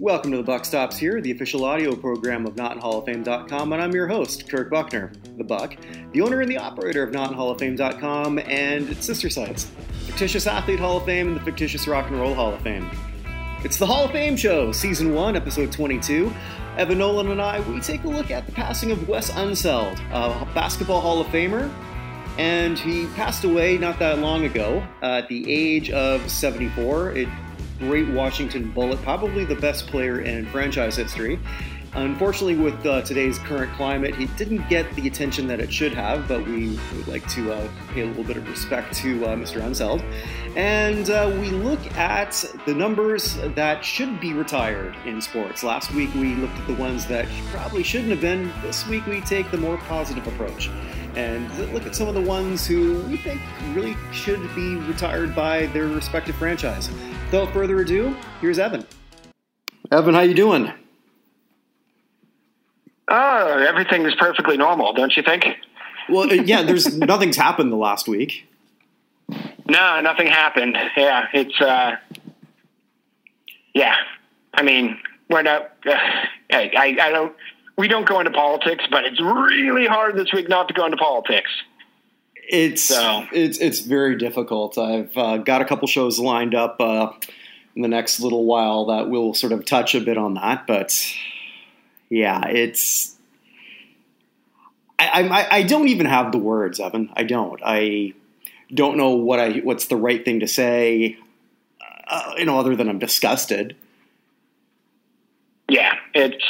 Welcome to the Buck Stops here, the official audio program of NotInHallOfFame.com, and I'm your host, Kirk Buchner, the Buck, the owner and the operator of NotInHallOfFame.com and its sister sites, Fictitious Athlete Hall of Fame and the Fictitious Rock and Roll Hall of Fame. It's the Hall of Fame Show, Season 1, Episode 22. Evan Nolan and I, we take a look at the passing of Wes Unseld, a basketball Hall of Famer, and he passed away not that long ago uh, at the age of 74. It, great Washington Bullet, probably the best player in franchise history. Unfortunately, with uh, today's current climate, he didn't get the attention that it should have, but we would like to uh, pay a little bit of respect to uh, Mr. Unseld. And uh, we look at the numbers that should be retired in sports. Last week, we looked at the ones that probably shouldn't have been. This week, we take the more positive approach and look at some of the ones who we think really should be retired by their respective franchise. Without further ado, here's Evan. Evan, how you doing? Oh, everything is perfectly normal, don't you think? Well, uh, yeah, there's nothing's happened the last week. No, nothing happened. Yeah, it's uh, yeah. I mean, we're not. Uh, I, I, I don't. We don't go into politics, but it's really hard this week not to go into politics. It's so. it's it's very difficult. I've uh, got a couple shows lined up uh, in the next little while that will sort of touch a bit on that, but yeah, it's. I, I, I don't even have the words, Evan. I don't. I don't know what I what's the right thing to say. Uh, you know, other than I'm disgusted. Yeah, it's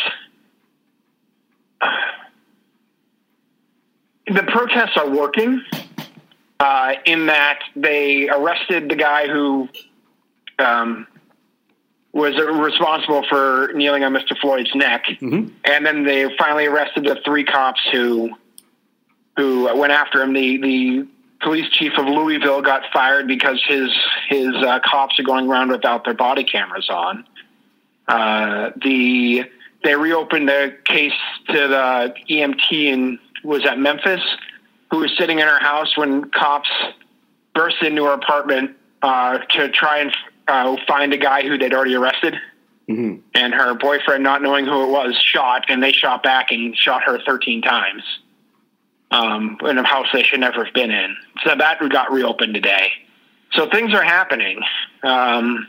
the protests are working uh, in that they arrested the guy who um, was responsible for kneeling on Mr. Floyd's neck, mm-hmm. and then they finally arrested the three cops who who went after him. The the police chief of Louisville got fired because his his uh, cops are going around without their body cameras on. Uh, the they reopened the case to the EMT in was at Memphis, who was sitting in her house when cops burst into her apartment uh, to try and uh, find a guy who they'd already arrested. Mm-hmm. And her boyfriend, not knowing who it was, shot, and they shot back and shot her 13 times um, in a house they should never have been in. So that got reopened today. So things are happening. Um,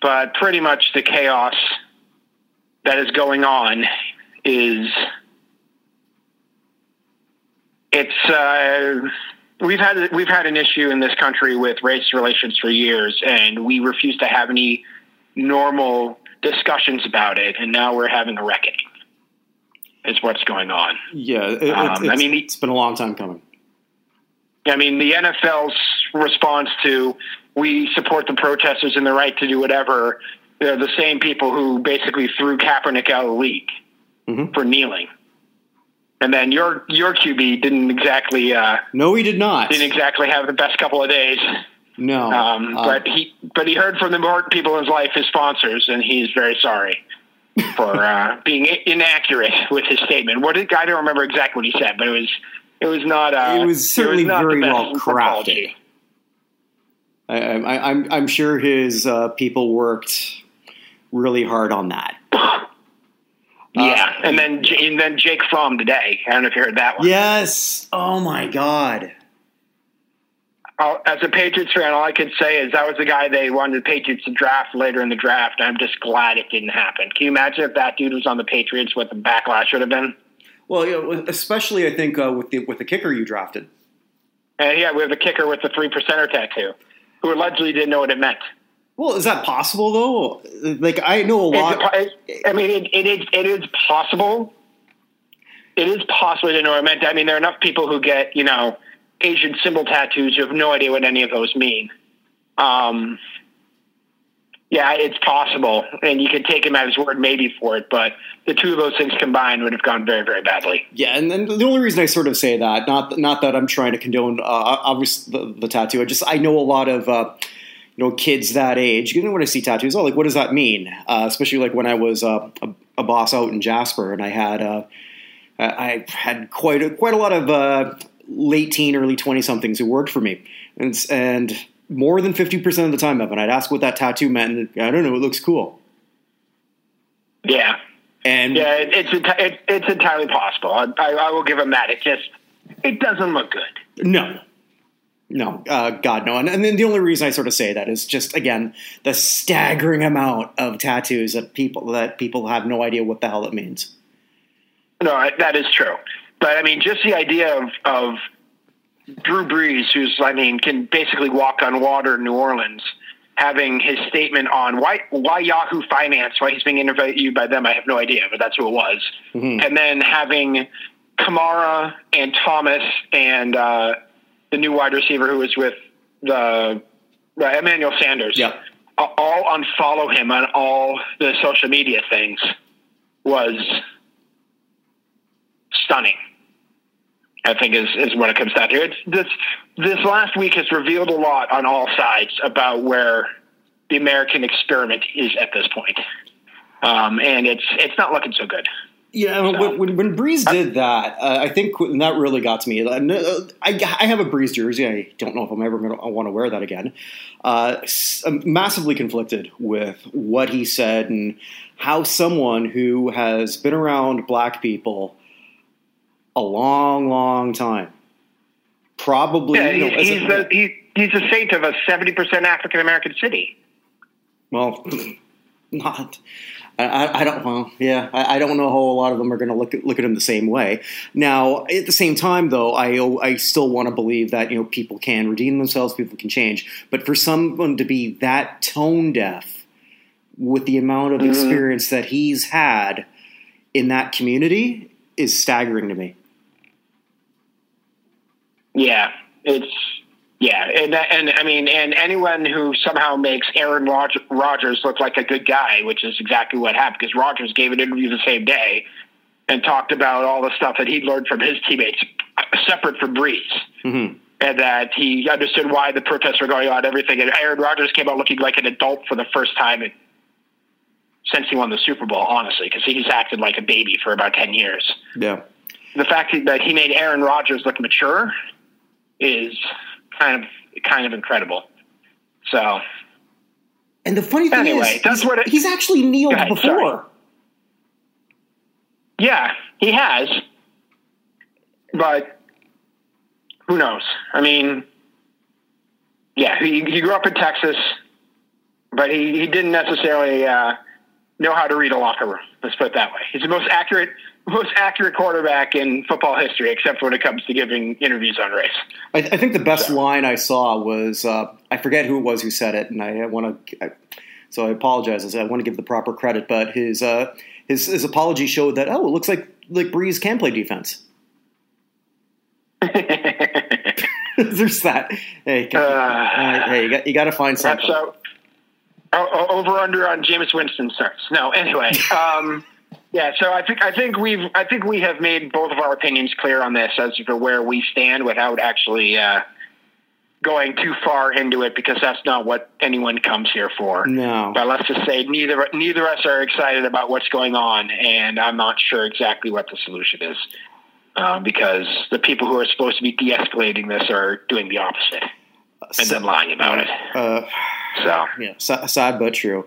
but pretty much the chaos that is going on is it's uh, we've had we've had an issue in this country with race relations for years, and we refuse to have any normal discussions about it. And now we're having a reckoning. Is what's going on. Yeah, it, um, I mean, it's been a long time coming. I mean, the NFL's response to we support the protesters and the right to do whatever. They're the same people who basically threw Kaepernick out of the league mm-hmm. for kneeling. And then your your QB didn't exactly. Uh, no, he did not. Didn't exactly have the best couple of days. No, um, uh, but he but he heard from the more people in his life, his sponsors, and he's very sorry for uh, being inaccurate with his statement. What did, I don't remember exactly what he said, but it was it was not. Uh, it was certainly it was very well crafted. I, am I'm, I'm sure his uh, people worked really hard on that. Yeah, uh, and then and then Jake Fromm today. I don't know if you heard that one. Yes. Oh my God. as a Patriots fan, all I could say is that was the guy they wanted the Patriots to draft later in the draft. I'm just glad it didn't happen. Can you imagine if that dude was on the Patriots, what the backlash would have been? Well, you know, especially I think uh, with the with the kicker you drafted. And yeah, we have the kicker with the three percenter tattoo, who allegedly didn't know what it meant. Well, is that possible though? Like I know a lot. It, I mean, it, it is it is possible. It is possible to know what I meant. I mean, there are enough people who get you know Asian symbol tattoos who have no idea what any of those mean. Um, yeah, it's possible, and you could take him at his word maybe for it, but the two of those things combined would have gone very, very badly. Yeah, and then the only reason I sort of say that, not not that I'm trying to condone uh, obviously the, the, tattoo, I just I know a lot of. Uh, you know, kids that age. You know, when I see tattoos, oh, like what does that mean? Uh, especially like when I was uh, a, a, boss out in Jasper, and I had uh, I had quite a, quite a lot of uh, late teen, early twenty somethings who worked for me, and, and more than fifty percent of the time, Evan, I'd ask what that tattoo meant, and I don't know, it looks cool. Yeah, And yeah, it, it's enti- it, it's entirely possible. I, I, I will give him that. It just it doesn't look good. No. No, uh, God, no. And, and then the only reason I sort of say that is just again the staggering amount of tattoos that people that people have no idea what the hell it means. No, that is true. But I mean, just the idea of of Drew Brees, who's I mean, can basically walk on water in New Orleans, having his statement on why why Yahoo Finance, why he's being interviewed by them, I have no idea, but that's who it was. And then having Kamara and Thomas and uh, the new wide receiver who was with the uh, Emmanuel Sanders, Yep. a- all unfollow him on all the social media things was stunning. I think is is what it comes down to. It's this this last week has revealed a lot on all sides about where the American experiment is at this point, um, and it's it's not looking so good. Yeah, when, when, when Brees did that, uh, I think that really got to me. Uh, I, I have a Brees jersey. I don't know if I'm ever going to want to wear that again. Uh, I'm massively conflicted with what he said and how someone who has been around black people a long, long time, probably Yeah, you know, he's, he's a- he's a saint of a seventy percent African American city. Well, not. I, I- don't. Well, yeah, I, I don't know how a lot of them are going to look at, look at him the same way. Now, at the same time, though, I I still want to believe that you know people can redeem themselves, people can change. But for someone to be that tone deaf with the amount of mm-hmm. experience that he's had in that community is staggering to me. Yeah, it's yeah, and and I mean, and anyone who somehow makes Aaron Rodgers look like a good guy, which is exactly what happened, because Rodgers gave an interview the same day and talked about all the stuff that he'd learned from his teammates, separate from Brees. Mhm. And that he understood why the protests were going on, everything. And Aaron Rodgers came out looking like an adult for the first time in, since he won the Super Bowl, honestly, because he's acted like a baby for about 10 years Yeah. the fact that he made Aaron Rodgers look mature is kind of kind of incredible. So And the funny thing Anyway, is, that's he's, what it- he's actually kneeled ahead, before. sorry. yeah, he has, but who knows? I mean, yeah, he he grew up in Texas, but he he didn't necessarily uh, know how to read a locker room. Let's put it that way. He's the most accurate most accurate quarterback in football history, except when it comes to giving interviews on race. I, I think the best line I saw was uh, I forget who it was who said it, and I want to. So I apologize. I want to give the proper credit, but his uh, his his apology showed that oh, it looks like like Brees can play defense. There's that. Hey, Uh, hey, you got you got to find something. so. Oh, oh, over under on Jameis Winston starts. No, anyway. Um, yeah, so I think I think we've I think we have made both of our opinions clear on this as to where we stand without actually uh, going too far into it because that's not what anyone comes here for. No. But let's just say neither neither of us are excited about what's going on, and I'm not sure exactly what the solution is. Uh, because the people who are supposed to be de-escalating this are doing the opposite and then lying about it. Uh, So, yeah, sad but true.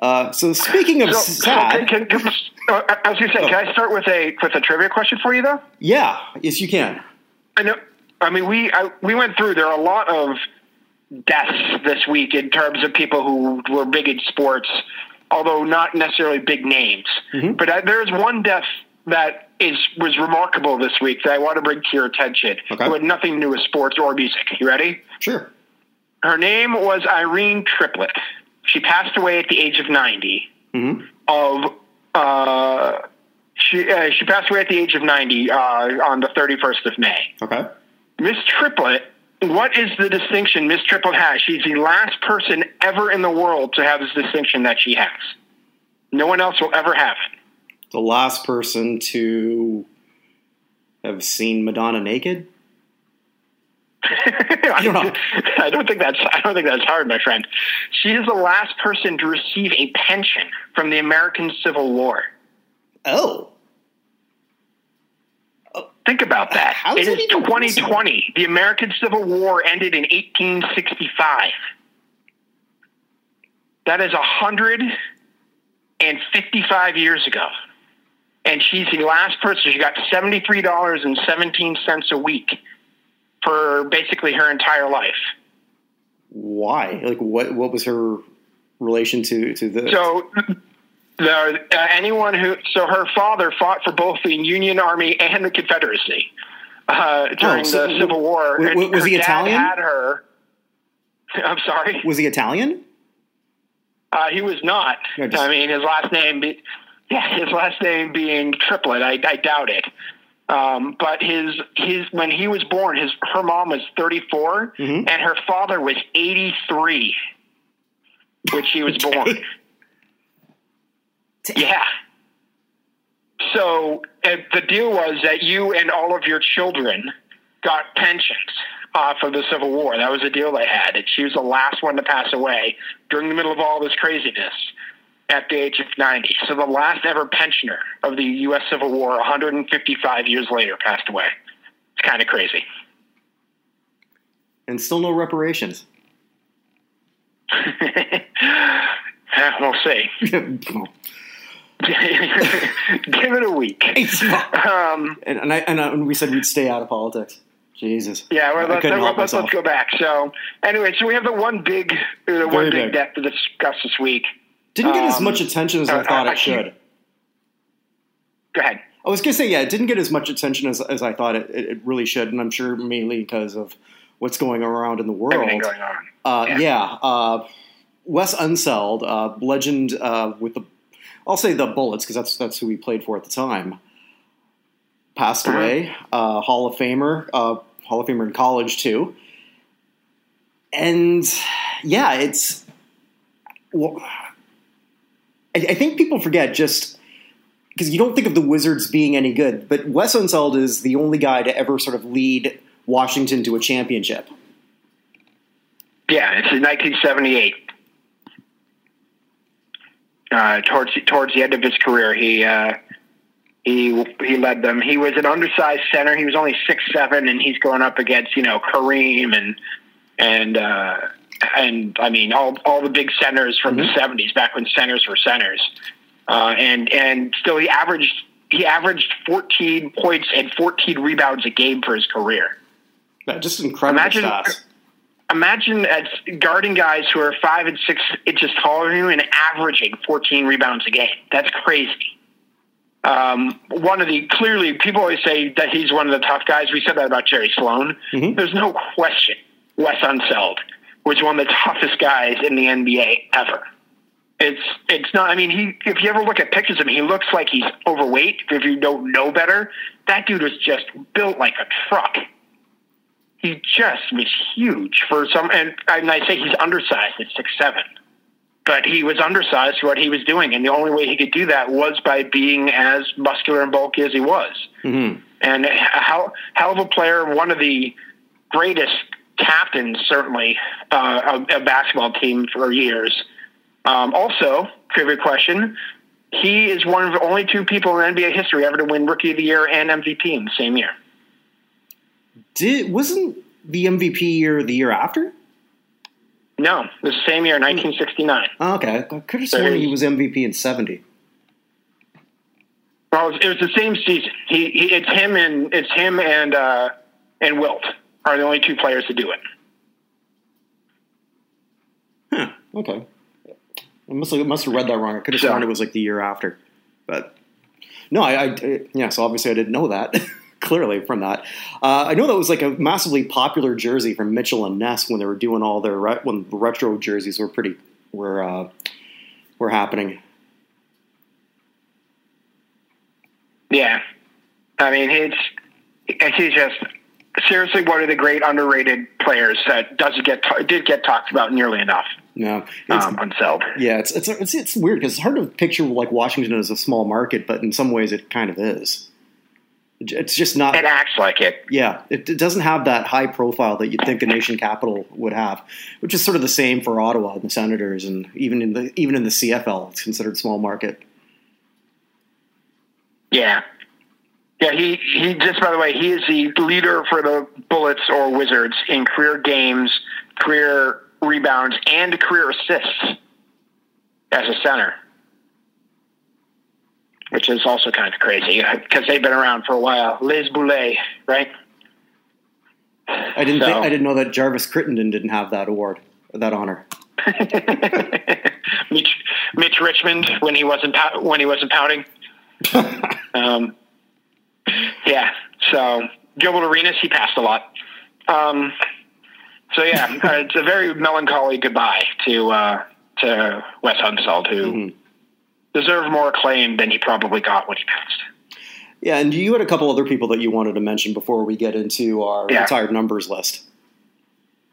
Uh, so speaking of so, sad, can, can, can, uh, I was going to say, can I start with a with a trivia question for you though? yeah, yes, you can. I know. I mean, we I, we went through. There are a lot of deaths this week in terms of people who were big in sports, although not necessarily big names. But I, there's one death that is was remarkable this week that I want to bring to your attention. Okay. Who had nothing to do with sports or music. You ready? Sure. Her name was Irene Triplett. She passed away at the age of 90 hmm of uh, she uh, she passed away at the age of 90 uh, on the 31st of May. Okay. Miss Triplett, what is the distinction Miss Triplett has? She's the last person ever in the world to have this distinction that she has. No one else will ever have it. The last person to have seen Madonna naked. I don't know. I don't think that's. I don't think that's hard, my friend. She is the last person to receive a pension from the American Civil War. Oh. oh think about uh, that. How It is that is even 2020. The American Civil War ended in 1865. That is 155 years ago. And she's the last person. She got $73.17 a week for basically her entire life. Why? Like, what? What was her relation to to the? So, the uh, anyone who so her father fought for both the Union Army and the Confederacy uh, during Oh, so the Civil War. w- w- was he Italian? Had her. I'm sorry. was he Italian? Uh, he was not. No, just- I mean, his last name, be, yeah, his last name being Triplett. I, I doubt it. Um, but his his when he was born, his her mom was 34 Mhm. and her father was 83 when she was born. Yeah. So uh, the deal was that you and all of your children got pensions off of the Civil War. That was the deal they had. And she was the last one to pass away during the middle of all this craziness at the age of 90. So the last ever pensioner of the U.S. Civil War, 155 years later, passed away. It's kind of crazy. And still no reparations. Eh, we'll see. Give it a week. Um, and, and I and, I, and we said we'd stay out of politics. Jesus. Yeah, well, let's, let's, let's go back. So, anyway, so we have the one big, uh, the one big big. debt to discuss this week. Didn't get as Um, much attention as I uh, thought I- it should. Go ahead. I was gonna say, yeah, it didn't get as much attention as, as I thought it, it, really should, and I'm sure mainly because of what's going around in the world. Everything going on. Uh, Yeah. yeah, uh, Wes Unseld, uh, legend uh, with the, I'll say the Bullets because that's that's who he played for at the time. Passed Mhm. away, uh, Hall of Famer, uh, Hall of Famer in college too. And yeah, it's. Well, I, I think people forget just because you don't think of the Wizards being any good, but Wes Unseld is the only guy to ever sort of lead Washington to a championship. Yeah, it's in 1978. Uh, towards towards the end of his career, he uh, he he led them. He was an undersized center. He was only six seven, and he's going up against you know Kareem and and uh, and I mean all all the big centers from Mhm. the 70s, back when centers were centers. Uh, and and still he averaged he averaged 14 points and 14 rebounds a game for his career. Yeah, just incredible Imagine- stats. imagine guarding guys who are five and six inches taller than you and averaging 14 rebounds a game. That's crazy. Um, one of the clearly people always say that he's one of the tough guys. We said that about Jerry Sloan. Mhm. There's no question. Wes Unseld was one of the toughest guys in the NBA ever. It's it's not. I mean, he. If you ever look at pictures of him, he looks like he's overweight. If you don't know better, that dude was just built like a truck he just was huge for some and, and I say he's undersized at six seven. But he was undersized for what he was doing, and the only way he could do that was by being as muscular and bulky as he was. hmm And how hell of a player, one of the greatest captains, certainly, uh, of a basketball team for years. Um, also, trivia question: He is one of the only two people in NBA history ever to win Rookie of the Year and MVP in the same year. Did wasn't the MVP year the year after? No, it was the same year, 1969. Oh, okay, I could have sworn he was MVP in seventy. Well, it was, it was the same season. He, he it's him and it's him and uh, and Wilt are the only two players to do it. Huh, okay, I must have, must have read that wrong. I could have So- sworn it was like the year after, but no, I, I yeah. So obviously I didn't know that. Clearly from that, uh, I know that was like a massively popular jersey from Mitchell and Ness when they were doing all their re- when the retro jerseys were pretty were uh, were happening. Yeah, I mean it's he's just seriously one of the great underrated players that doesn't get did get talked about nearly enough. No, it's, Um, Unseld. Yeah, it's it's it's, it's weird because it's hard to picture like Washington as a small market, but in some ways it kind of is. It's just not. It acts like it. Yeah, it, it doesn't have that high profile that you'd think a nation capital would have, which is sort of the same for Ottawa and the Senators, and even in the even in the CFL, it's considered small market. Yeah. Yeah, he, he just by the way, he is the leader for the Bullets or Wizards in career games, career rebounds, and career assists as a center. which is also kind of crazy because they've been around for a while. Les Boulets, right? I didn't. So- think, I didn't know that Jarvis Crittenton didn't have that award, that honor. Mitch, Mitch Richmond when he wasn't when he wasn't pouting. um, yeah. So Gilbert Arenas, he passed a lot. Um, so yeah, uh, it's a very melancholy goodbye to uh, to Wes Unseld, who Mhm. deserved more acclaim than he probably got when he passed. Yeah, and you had a couple other people that you wanted to mention before we get into our Yeah. retired numbers list.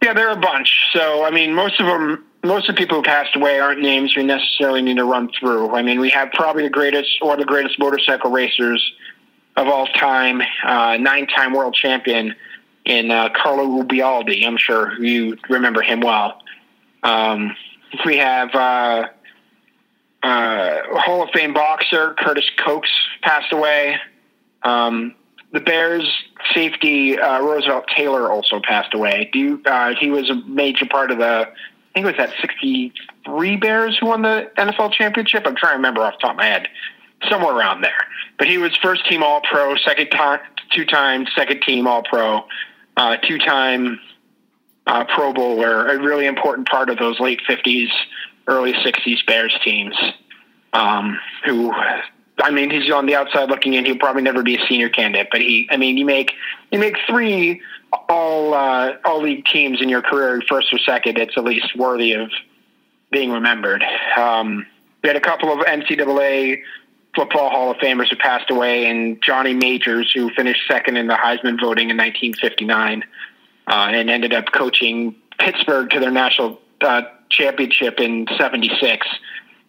Yeah, there are a bunch. So, I mean, most of them, most of the people who passed away aren't names we necessarily need to run through. I mean, we have probably the greatest or the greatest motorcycle racers of all time, uh, nine-time world champion in uh, Carlo Rubialdi. I'm sure you remember him well. Um, we have uh, uh, Hall of Fame boxer Curtis Cokes passed away. Um, the Bears safety uh, Roosevelt Taylor also passed away. You, uh, he was a major part of the. I think it was that '63 Bears who won the NFL championship. I'm trying to remember off the top of my head, somewhere around there. But he was first team All Pro, second time, two time second team All Pro, uh, two time uh, Pro Bowler. A really important part of those late '50s, early '60s Bears teams. Um, who I mean, he's on the outside looking in. He'll probably never be a senior candidate, but he, I mean, you make you make three all uh, all league teams in your career, first or second. It's at least worthy of being remembered. Um, we had a couple of NCAA football Hall of Famers who passed away, and Johnny Majors, who finished second in the Heisman voting in 1959, uh, and ended up coaching Pittsburgh to their national uh, championship in '76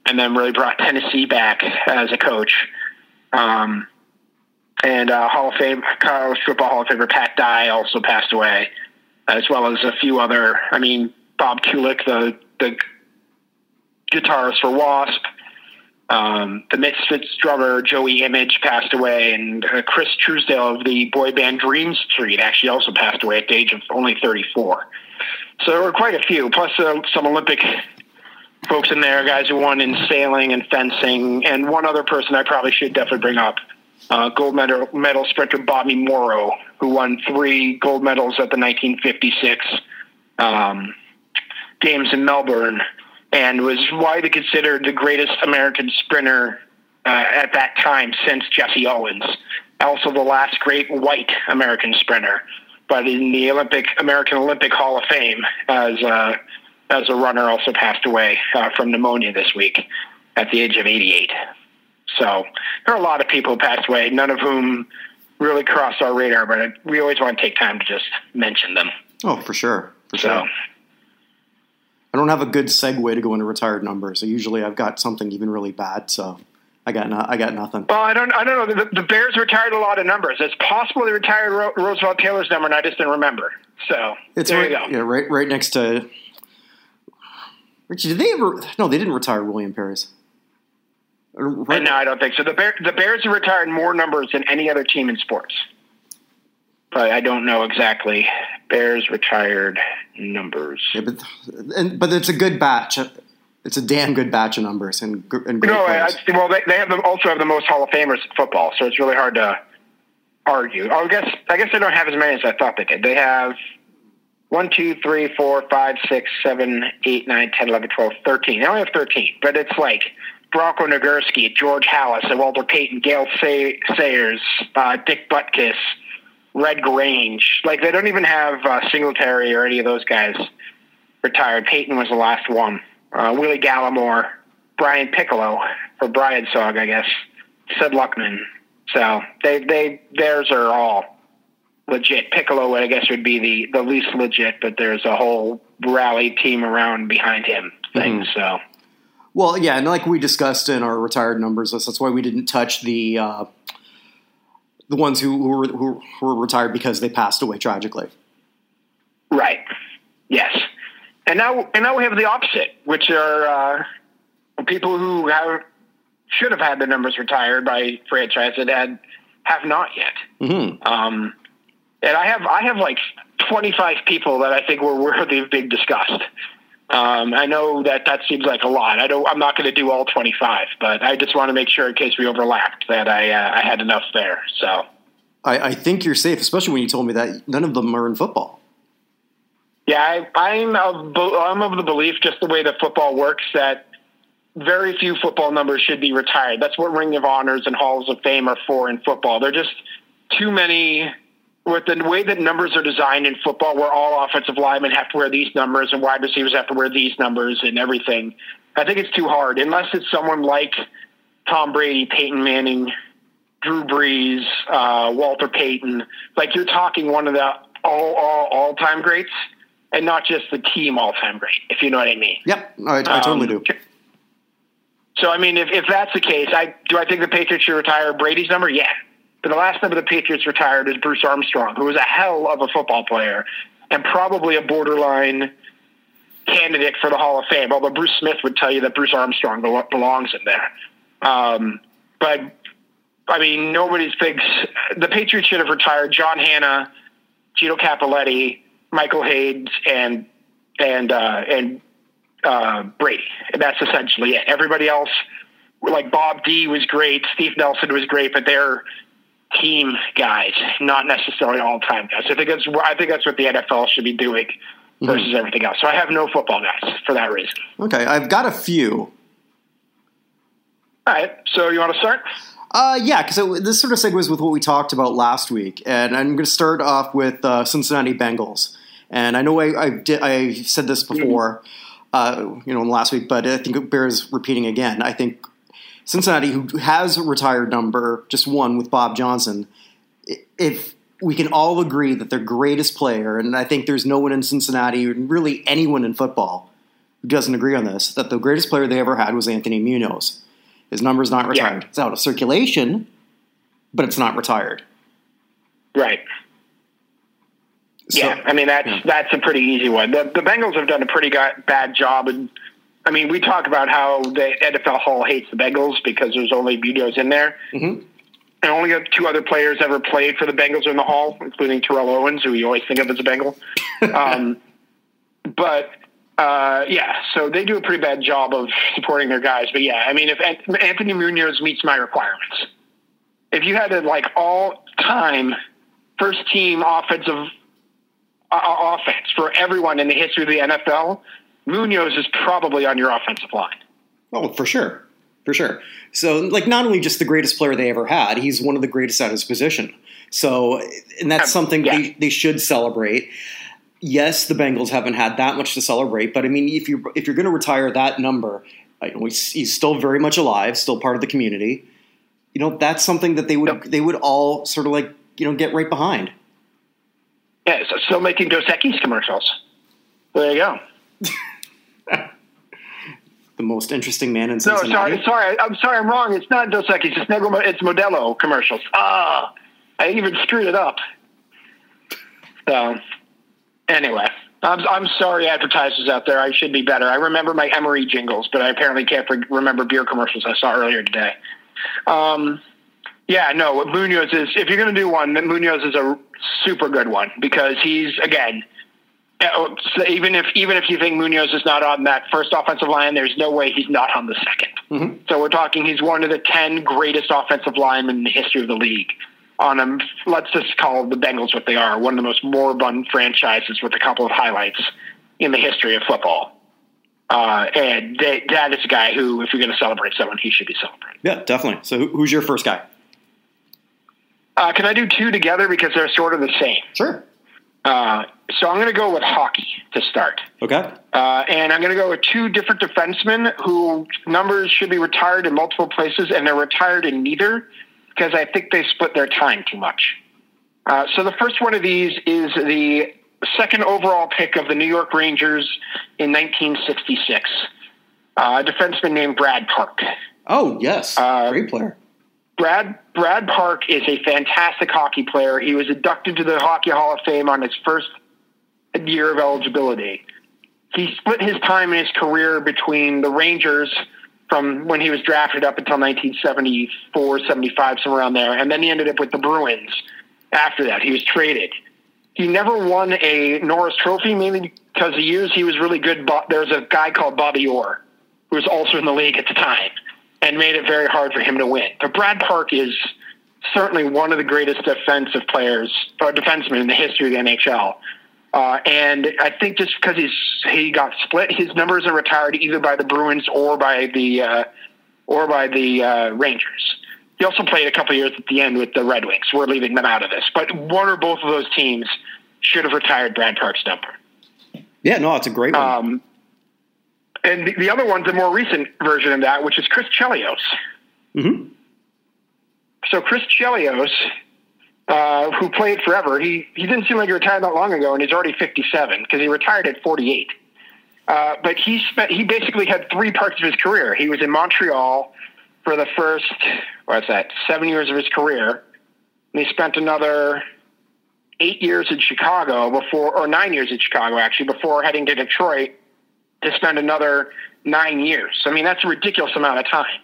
and then really brought Tennessee back as a coach. Um, and uh, Hall of Fame, college football Hall of Famer Pat Dye also passed away, as well as a few other. I mean, Bob Kulick, the the guitarist for Wasp, um, the Misfits drummer Joey Image passed away, and uh, Chris Trousdale of the boy band Dream Street actually also passed away at the age of only 34. So there were quite a few, plus uh, some Olympic folks in there, guys who won in sailing and fencing, and one other person I probably should definitely bring up, uh, gold medal, medal sprinter Bobby Morrow, who won three gold medals at the 1956 um, games in Melbourne, and was widely considered the greatest American sprinter uh, at that time since Jesse Owens. Also, the last great white American sprinter, but in the Olympic American Olympic Hall of Fame as uh, as a runner, also passed away uh, from pneumonia this week at the age of 88. So there are a lot of people who passed away, none of whom really crossed our radar, but we always want to take time to just mention them. Oh, for sure, for So. sure. Don't have a good segue to go into retired numbers. So usually I've got something even really bad. So I got no, I got nothing. Well, I don't. I don't know. The, the Bears retired a lot of numbers. It's possible they retired Ro- Roosevelt Taylor's number, and I just didn't remember. So It's there right, you go. yeah, right, right next to. Richie, did they ever? No, they didn't retire William Perry's. Right, no, I don't think so. The Bear, the Bears have retired more numbers than any other team in sports, but I don't know exactly. Bears retired numbers. yeah, but and, but it's a good batch. It's a damn good batch of numbers and, and great No, players. I, well, they, they have the, also have the most Hall of Famers in football, so it's really hard to argue. I guess I guess they don't have as many as I thought they did. They have one, two, three, four, five, six, seven, eight, nine, ten, eleven, twelve, thirteen. They only have thirteen, but it's like Bronco Nagurski, George Halas, Walter Payton, Gale Say- Sayers, uh, Dick Butkus, Red Grange. Like they don't even have uh, Singletary or any of those guys retired. Payton was the last one. Uh, Willie Galimore, Brian Piccolo, or Brian Sog, I guess. Sid Luckman. So they they theirs are all legit. Piccolo, I guess, would be the the least legit, but there's a whole rally team around behind him thing. So Well, yeah, and like we discussed in our retired numbers list, that's why we didn't touch the uh, the ones who who were, who were retired because they passed away tragically. right, yes. And now and now we have the opposite, which are uh, people who have should have had their numbers retired by franchise that had have not yet. hmm Um, and I have I have like 25 people that I think were worthy of being discussed. Um, I know that that seems like a lot. I don't. I'm not going to do all 25, but I just want to make sure in case we overlapped that I uh, I had enough there. So I, I think you're safe, especially when you told me that none of them are in football. Yeah, I, I'm of, I'm of the belief, just the way that football works, that very few football numbers should be retired. That's what Ring of Honors and Halls of Fame are for in football. They're just too many. With the way that numbers are designed in football, where all offensive linemen have to wear these numbers and wide receivers have to wear these numbers and everything, I think it's too hard. Unless it's someone like Tom Brady, Peyton Manning, Drew Brees, uh, Walter Payton. Like you're talking one of the all all all time greats, and not just the team all time great. If you know what I mean. Yep, I, I totally Um, do. So I mean, if, if that's the case, I do I think the Patriots should retire Brady's number? Yeah. The last number the Patriots retired is Bruce Armstrong, who was a hell of a football player and probably a borderline candidate for the Hall of Fame. Although Bruce Smith would tell you that Bruce Armstrong belongs in there. Um, but I mean, nobody thinks the Patriots should have retired John Hannah, Gino Cappelletti, Michael Hayes, and and uh, and uh, Brady. And that's essentially it. Everybody else, like Bob D was great, Steve Nelson was great, but they're team guys, not necessarily all time guys. I think that's I think that's what the NFL should be doing versus everything else. So I have no football guys for that reason. Okay, I've got a few. All right. So you want to start? Uh, yeah, because this sort of segues with what we talked about last week, and I'm going to start off with uh, Cincinnati Bengals. And I know I I, did, I said this before, uh, you know, last week, but I think it bears repeating again. I think Cincinnati, who has a retired number, just one with Bob Johnson, if we can all agree that their greatest player, and I think there's no one in Cincinnati, really anyone in football, who doesn't agree on this, that the greatest player they ever had was Anthony Munoz. His number's not Yeah. retired. It's out of circulation, but it's not retired. Right. So- yeah, I mean that's yeah. that's a pretty easy one. The, the Bengals have done a pretty ga- bad job, and I mean we talk about how the NFL Hall hates the Bengals because there's only Munoz in there, Mhm. and only two other players ever played for the Bengals in the Hall, including Terrell Owens, who you always think of as a Bengal. um, but uh, yeah, so they do a pretty bad job of supporting their guys. But yeah, I mean if Anthony Munoz meets my requirements, if you had a like all time first team offensive uh, offense for everyone in the history of the NFL, Munoz is probably on your offensive line. Oh, for sure. For sure. So, like, not only just the greatest player they ever had, he's one of the greatest at his position. So, and that's Um, something yeah. they, they should celebrate. Yes, the Bengals haven't had that much to celebrate, but I mean, if you if you're going to retire that number, I know he's, he's still very much alive, still part of the community. You know, that's something that they would Yep. they would all sort of like you know get right behind. Yeah, so still making Dos Equis commercials. There you go. The most interesting man in No, Cincinnati. sorry, sorry, I'm sorry, I'm wrong. It's not Dos Equis. It's Negra. It's Modelo commercials. Ah, I even screwed it up. So, anyway, I'm I'm sorry, advertisers out there. I should be better. I remember my Emery jingles, but I apparently can't re- remember beer commercials I saw earlier today. Um, yeah, no, Munoz is. If you're going to do one, then Munoz is a super good one because he's again. Uh, So even if even if you think Munoz is not on that first offensive line, there's no way he's not on the 2nd So we're talking he's one of the ten greatest offensive linemen in the history of the league. On a let's just call the Bengals what they are, one of the most moribund franchises with a couple of highlights in the history of football. Uh, and they, that is a guy who, if you're going to celebrate someone, he should be celebrated. yeah, definitely. So, who's your first guy? Uh, can I do two together because they're sort of the same? Sure. Uh, so I'm going to go with hockey to start. Okay. Uh, and I'm going to go with two different defensemen who numbers should be retired in multiple places, and they're retired in neither because I think they split their time too much. Uh, so the first one of these is the second overall pick of the New York Rangers in 1966, uh, a defenseman named Brad Park. Oh yes, Uh, great player. Brad Brad Park is a fantastic hockey player. He was inducted to the Hockey Hall of Fame on his first year of eligibility. He split his time in his career between the Rangers from when he was drafted up until 1974, 75, somewhere around there, and then he ended up with the Bruins. After that, he was traded. He never won a Norris Trophy, mainly because the years he was really good, there was a guy called Bobby Orr who was also in the league at the time and made it very hard for him to win. But Brad Park is certainly one of the greatest defensive players or defensemen in the history of the NHL. Uh, and I think just because he's he got split, his numbers are retired either by the Bruins or by the uh, or by the uh, Rangers. He also played a couple years at the end with the Red Wings. We're leaving them out of this, but one or both of those teams should have retired Brad Park's number. Yeah, no, it's a great one. Um, and the, the, other one's a more recent version of that, which is Chris Chelios. Mm-hmm. So Chris Chelios, uh, who played forever, he he didn't seem like he retired that long ago, and he's already 57 because he retired at 48. Uh, but he spent he basically had three parts of his career. He was in Montreal for the first what's that seven years of his career, and he spent another eight years in Chicago before, or nine years in Chicago actually, before heading to Detroit to spend another nine years. I mean, that's a ridiculous amount of time.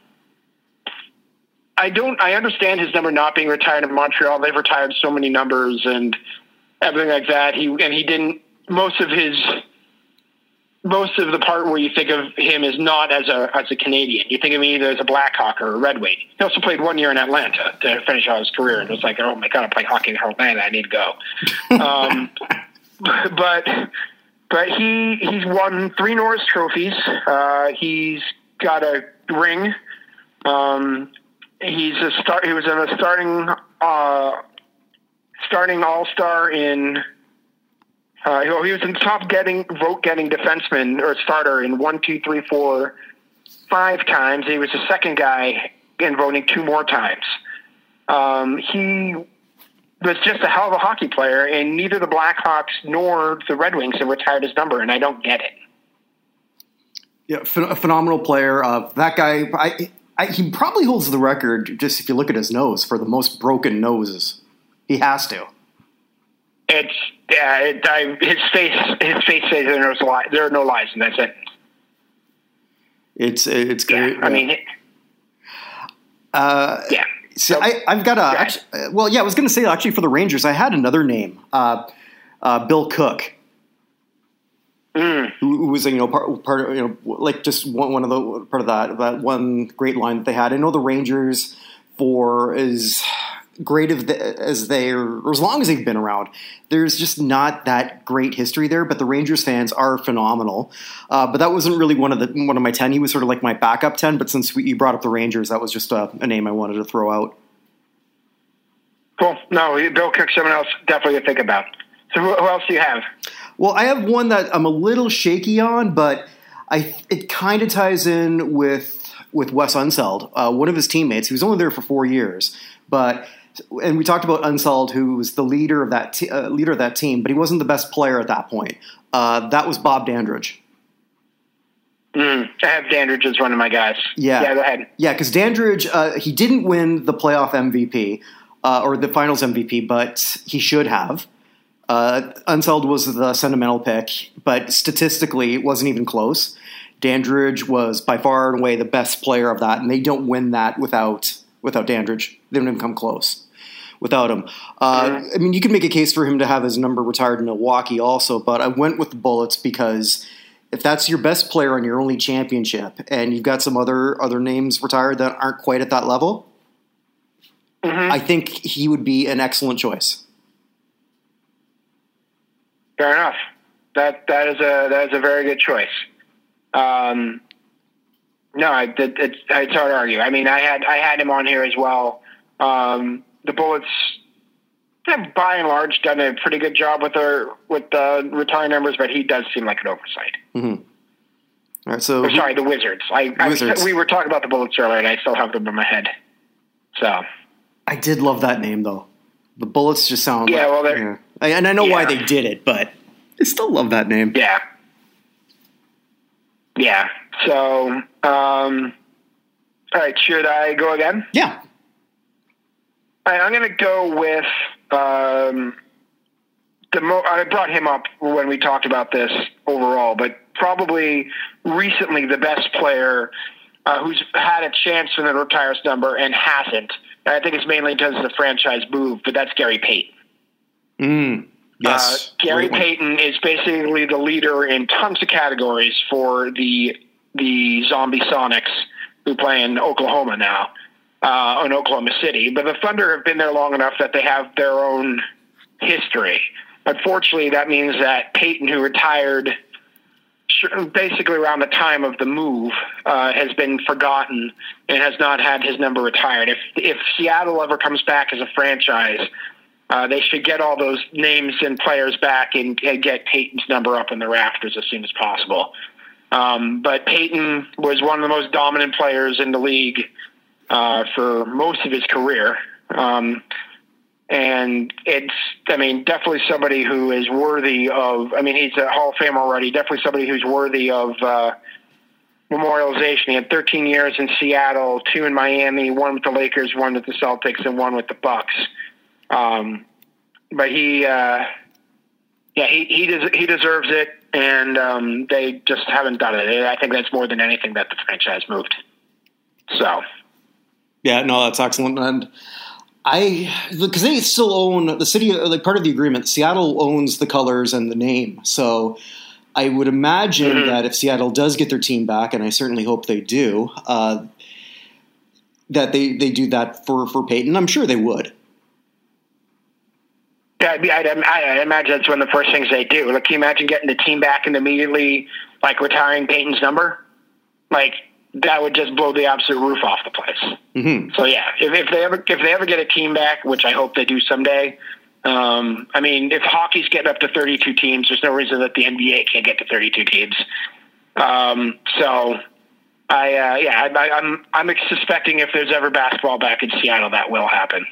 I don't. I understand his number not being retired in Montreal. They've retired so many numbers and everything like that. He and he didn't. Most of his most of the part where you think of him is not as a as a Canadian. You think of him either as a Blackhawk or a Red Wing. He also played one year in Atlanta to finish out his career, and it was like, oh my god, I play hockey in Atlanta. I need to go. Um, but but he he's won three Norris trophies. Uh, he's got a ring. Um, he's a. He was in a starting uh, starting All Star in uh, he was in top getting vote getting defenseman or starter in one, two, three, four, five times. He was the second guy in voting two more times. Um, he was just a hell of a hockey player, and neither the Blackhawks nor the Red Wings have retired his number, and I don't get it. Yeah, a phenomenal player. Uh, that guy, I, I, he probably holds the record. Just if you look at his nose, for the most broken noses, he has to. It's yeah, it, I, his face his face says there's a lie. There are no lies and that's it. It's it's great. Yeah, I mean, uh, yeah. So, I, have got a actually, well, yeah. I was going to say actually for the Rangers, I had another name, uh, uh, Bill Cook, mm. who, who, was you know part, part of you know like just one, one of the part of that that one great line that they had. I know the Rangers for is great as they or as long as they've been around. There's just not that great history there, but the Rangers fans are phenomenal. Uh, but that wasn't really one of the one of my ten. He was sort of like my backup ten. But since we, you brought up the Rangers, that was just a, a name I wanted to throw out. Cool. No, Bill Cook, someone else definitely to think about. So who, who else do you have? Well, I have one that I'm a little shaky on, but I it kind of ties in with with Wes Unseld, uh, one of his teammates. He was only there for four years, but and we talked about Unseld, who was the leader of that te- uh, leader of that team, but he wasn't the best player at that point. Uh, that was Bob Dandridge. Mm, I have Dandridge as one of my guys. Yeah, yeah, go ahead. Yeah, because Dandridge, uh, he didn't win the playoff MVP uh, or the Finals MVP, but he should have. Uh, Unseld was the sentimental pick, but statistically, it wasn't even close. Dandridge was by far and away the best player of that, and they don't win that without without Dandridge. They don't even come close without him. Uh, I mean, you can make a case for him to have his number retired in Milwaukee also, but I went with the Bullets because if that's your best player on your only championship, and you've got some other other names retired that aren't quite at that level, mm-hmm. I think he would be an excellent choice. Fair enough. That that is a that is a very good choice. Um, no, it, it, it's it's hard to argue. I mean, I had I had him on here as well. Um, the Bullets have by and large done a pretty good job with their with the retiring numbers, but he does seem like an oversight. Mm-hmm. All right, so sorry, the Wizards. I, I Wizards. we were talking about the Bullets earlier, and I still have them in my head. So I did love that name though. The Bullets just sound yeah. Like, well, they're, yeah. and I know yeah. why they did it, but I still love that name. Yeah, yeah. So, um, all right, should I go again? Yeah. Right, I'm going to go with um, the. Mo- I brought him up when we talked about this overall, but probably recently the best player uh, who's had a chance for the retires number and hasn't. I think it's mainly because of the franchise move, but that's Gary Payton. Mm. Yes, uh, Gary great one. Payton is basically the leader in tons of categories for the the Zombie Sonics who play in Oklahoma now, uh, in Oklahoma City. But the Thunder have been there long enough that they have their own history. Unfortunately, that means that Payton, who retired basically around the time of the move, uh, has been forgotten and has not had his number retired. If if Seattle ever comes back as a franchise, uh, they should get all those names and players back and, and get Payton's number up in the rafters as soon as possible. Um, but Payton was one of the most dominant players in the league uh, for most of his career. Um, and it's, I mean, definitely somebody who is worthy of, I mean, he's a Hall of Fame already, definitely somebody who's worthy of uh, memorialization. He had 13 years in Seattle, two in Miami, one with the Lakers, one with the Celtics, and one with the Bucks. Um, but he, uh, yeah, he he, des- he deserves it, and um, they just haven't done it. I think that's more than anything that the franchise moved. So, Yeah, no, that's excellent. And I, because they still own the city, like part of the agreement, Seattle owns the colors and the name. So I would imagine Mhm. that if Seattle does get their team back, and I certainly hope they do, uh, that they, they do that for, for Payton. I'm sure they would. yeah, I'd, I'd, imagine that's one of the first things they do. Like, can you imagine getting the team back and immediately like retiring Payton's number? Like that would just blow the absolute roof off the place. hmm So yeah, if, if they ever if they ever get a team back, which I hope they do someday. Um, I mean, if hockey's getting up to 32 teams, there's no reason that the NBA can't get to 32 teams. Um, so, I uh, yeah, I, I, I'm I'm suspecting if there's ever basketball back in Seattle, that will happen.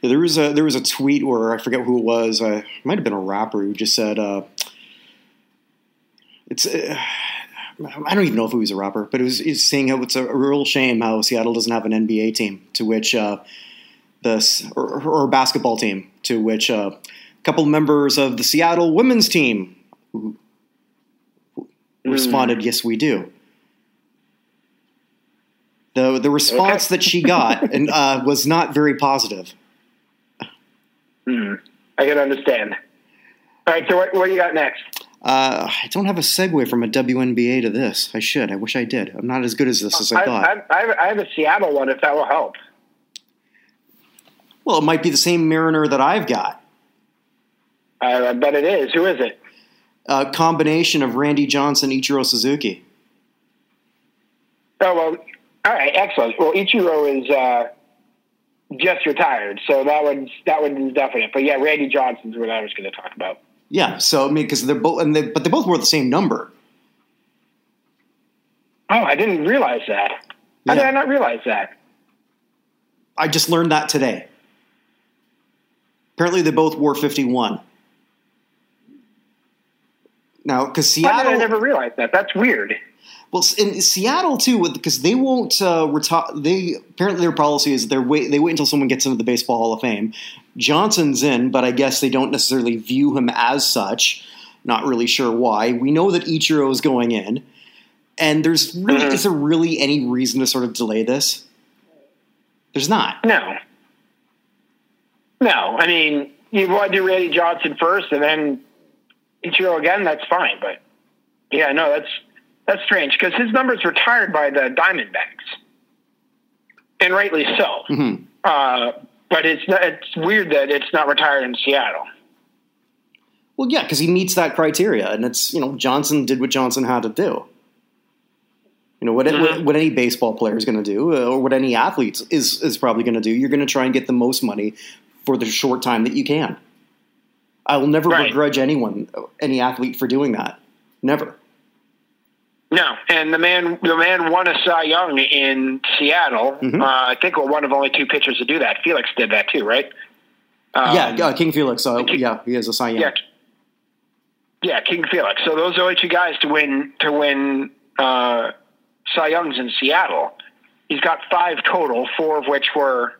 Yeah, there was a there was a tweet where I forget who it was. Uh, it might have been a rapper who just said, uh, "It's." I don't even know if he was a rapper, but it was, he was saying how it's a real shame how Seattle doesn't have an NBA team. To which uh, the or, or a basketball team. To which uh, a couple members of the Seattle women's team who responded, "Yes, we do." The the response Okay. that she got and uh, was not very positive. Hmm. I can understand. All right, so what, what do you got next? Uh, I don't have a segue from a WNBA to this. I should. I wish I did. I'm not as good as this as I, I, thought. I, I, have, I have a Seattle one if that will help. well, it might be the same Mariner that I've got. I, I bet it is. Who is it? A combination of Randy Johnson, Ichiro Suzuki. Oh well, all right, excellent. Well, Ichiro is uh, just retired, so that would that be definite. But yeah, Randy Johnson's what I was going to talk about. Yeah. So I mean, because they're both, and they, but they both wore the same number. Oh, I didn't realize that. How did I not realize that? I just learned that today. Apparently, they both wore 51. Now, because did I never realized that? That's weird. Well, in Seattle too, because they won't uh, retire. They apparently their policy is they wait. They wait until someone gets into the Baseball Hall of Fame. Johnson's in, but I guess they don't necessarily view him as such. Not really sure why. We know that Ichiro is going in, and there's really Mhm. is there really any reason to sort of delay this? There's not. No, no. I mean, you want to do Randy Johnson first, and then Ichiro again. That's fine, but yeah, no, that's that's strange because his number's retired by the Diamondbacks, and rightly so. hmm Uh, but it's not, it's weird that it's not retired in Seattle. Well, yeah, because he meets that criteria, and it's you know Johnson did what Johnson had to do. You know what, what, Mhm. what any baseball player is going to do, or what any athlete is is probably going to do. You're going to try and get the most money for the short time that you can. I will never Right. begrudge anyone, any athlete, for doing that. Never. No, and the man the man won a Cy Young in Seattle. Mhm. Uh, I think we're one of only two pitchers to do that. Felix did that too, right? Um, yeah, uh, King Felix. Uh, King- yeah, he has a Cy Young. yeah, yeah, King Felix. So those are only two guys to win to win uh, Cy Youngs in Seattle. He's got five total, four of which were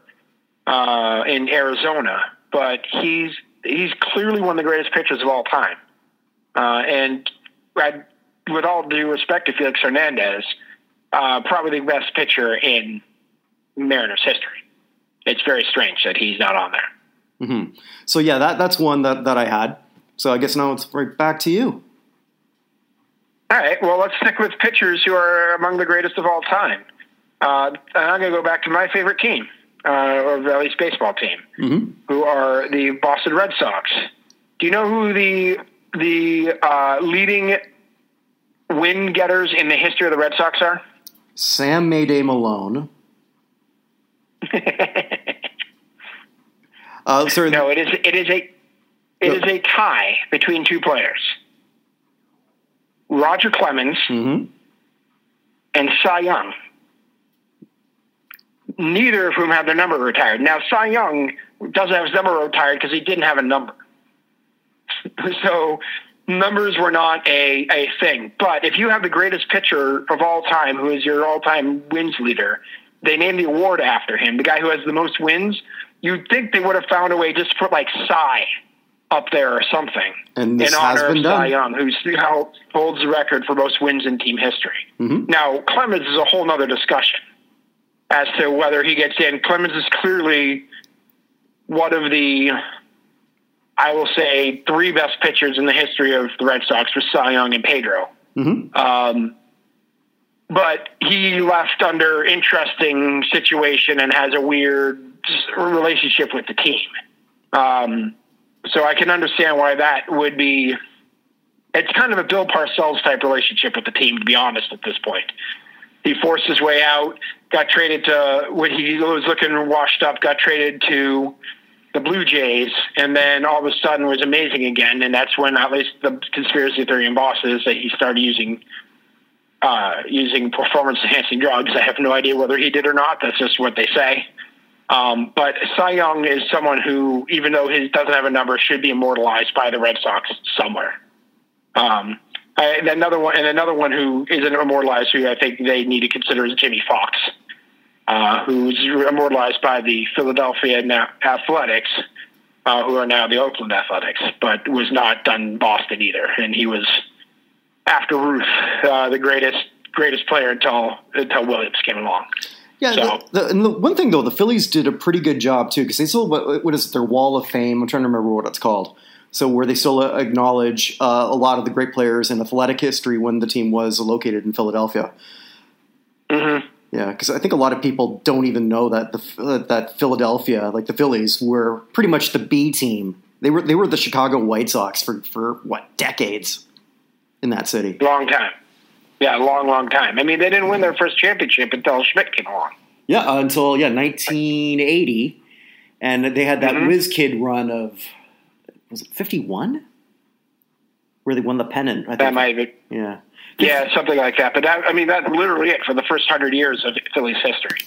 uh, in Arizona. But he's he's clearly one of the greatest pitchers of all time. Uh, and I, with all due respect to Felix Hernandez, uh, probably the best pitcher in Mariners history. It's very strange that he's not on there. Mm-hmm. So yeah, that that's one that, that I had. So I guess now it's right back to you. All right. Well, let's stick with pitchers who are among the greatest of all time. Uh, and I'm going to go back to my favorite team, uh, or at least baseball team, mm-hmm. who are the Boston Red Sox. Do you know who the the uh, leading win getters in the history of the Red Sox are? Sam Mayday Malone. uh, sorry, no, it is it is a it is a tie between two players. Roger Clemens mm-hmm. and Cy Young. Neither of whom have their number retired. Now, Cy Young doesn't have his number retired because he didn't have a number. so numbers were not a, a thing. But if you have the greatest pitcher of all time, who is your all time wins leader, they named the award after him, the guy who has the most wins, you'd think they would have found a way just to put like Cy up there or something and in honor of Cy Young, who holds the record for most wins in team history. Mm-hmm. Now, Clemens is a whole other discussion as to whether he gets in. Clemens is clearly one of the I will say three best pitchers in the history of the Red Sox were Cy Young and Pedro. Mm-hmm. Um, but he left under interesting situation and has a weird relationship with the team. Um, so I can understand why that would be. It's kind of a Bill Parcells type relationship with the team, to be honest. At this point, he forced his way out, got traded to when he was looking washed up, got traded to the Blue Jays, and then all of a sudden was amazing again. And that's when, at least, the conspiracy theory in Boston is that he started using uh, using performance enhancing drugs. I have no idea whether he did or not. That's just what they say. Um, but Cy Young is someone who, even though he doesn't have a number, should be immortalized by the Red Sox somewhere. Um, I, another one, and another one who isn't immortalized, who I think they need to consider is Jimmy Foxx uh, who's immortalized by the Philadelphia Athletics, uh, who are now the Oakland Athletics, but was not done in Boston either. And he was after Ruth, uh, the greatest greatest player until until Williams came along. Yeah, so. the, the, and the one thing though, the Phillies did a pretty good job too because they still what, what is it, their Wall of Fame? I'm trying to remember what it's called. So where they still acknowledge uh, a lot of the great players in athletic history when the team was located in Philadelphia. Mm-hmm. Yeah, because I think a lot of people don't even know that the that Philadelphia, like the Phillies, were pretty much the B team. They were they were the Chicago White Sox for for what decades in that city. Long time. Yeah, a long, long time. I mean, they didn't win their first championship until Schmidt came along. Yeah, uh, until yeah, 1980, and they had that mm-hmm. whiz kid run of was it 51, where they won the pennant. I think. That might be. Yeah. Yeah, something like that. But that, I mean, that's literally it for the first hundred years of Phillies history.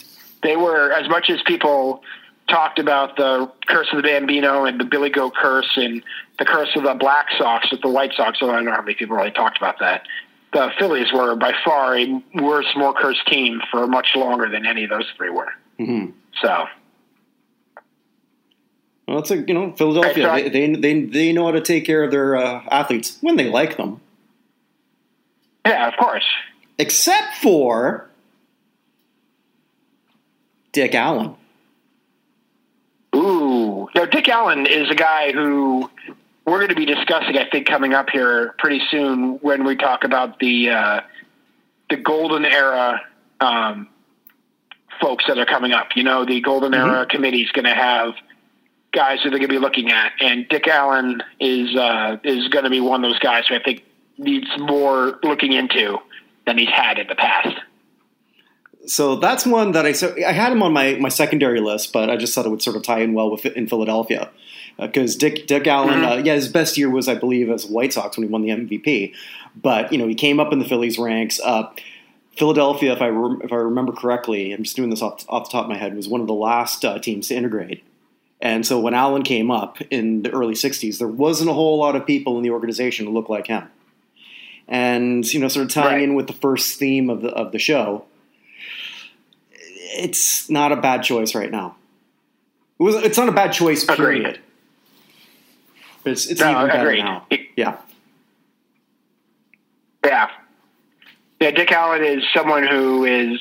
They were as much as people talked about the curse of the Bambino and the Billy Goat curse and the curse of the Black Sox with the White Sox. So I don't know how many people really talked about that. The Phillies were by far a worse, more cursed team for much longer than any of those three were. Mm-hmm. So. Well, it's a you know Philadelphia. They, they, they they know how to take care of their uh, athletes when they like them. Yeah, of course. Except for Dick Allen. Ooh. Now, Dick Allen is a guy who we're going to be discussing, I think, coming up here pretty soon when we talk about the uh, the golden era um, folks that are coming up. You know, the golden mm-hmm. era committee is going to have guys that they're going to be looking at, and Dick Allen is uh, is going to be one of those guys who I think needs more looking into than he's had in the past. So that's one that I so I had him on my, my secondary list, but I just thought it would sort of tie in well with in Philadelphia because uh, Dick Dick Allen, mm-hmm. uh, yeah, his best year was I believe as White Sox when he won the MVP, but you know he came up in the Phillies ranks. Uh, Philadelphia, if I re- if I remember correctly, I'm just doing this off, off the top of my head, was one of the last uh, teams to integrate. And so when Allen came up in the early '60s, there wasn't a whole lot of people in the organization who looked like him and you know, sort of tying right. in with the first theme of the of the show. It's not a bad choice right now. It was. It's not a bad choice. Period. Agreed. But it's it's no, even better agreed. now. Yeah. Yeah. Yeah. Dick Allen is someone who is.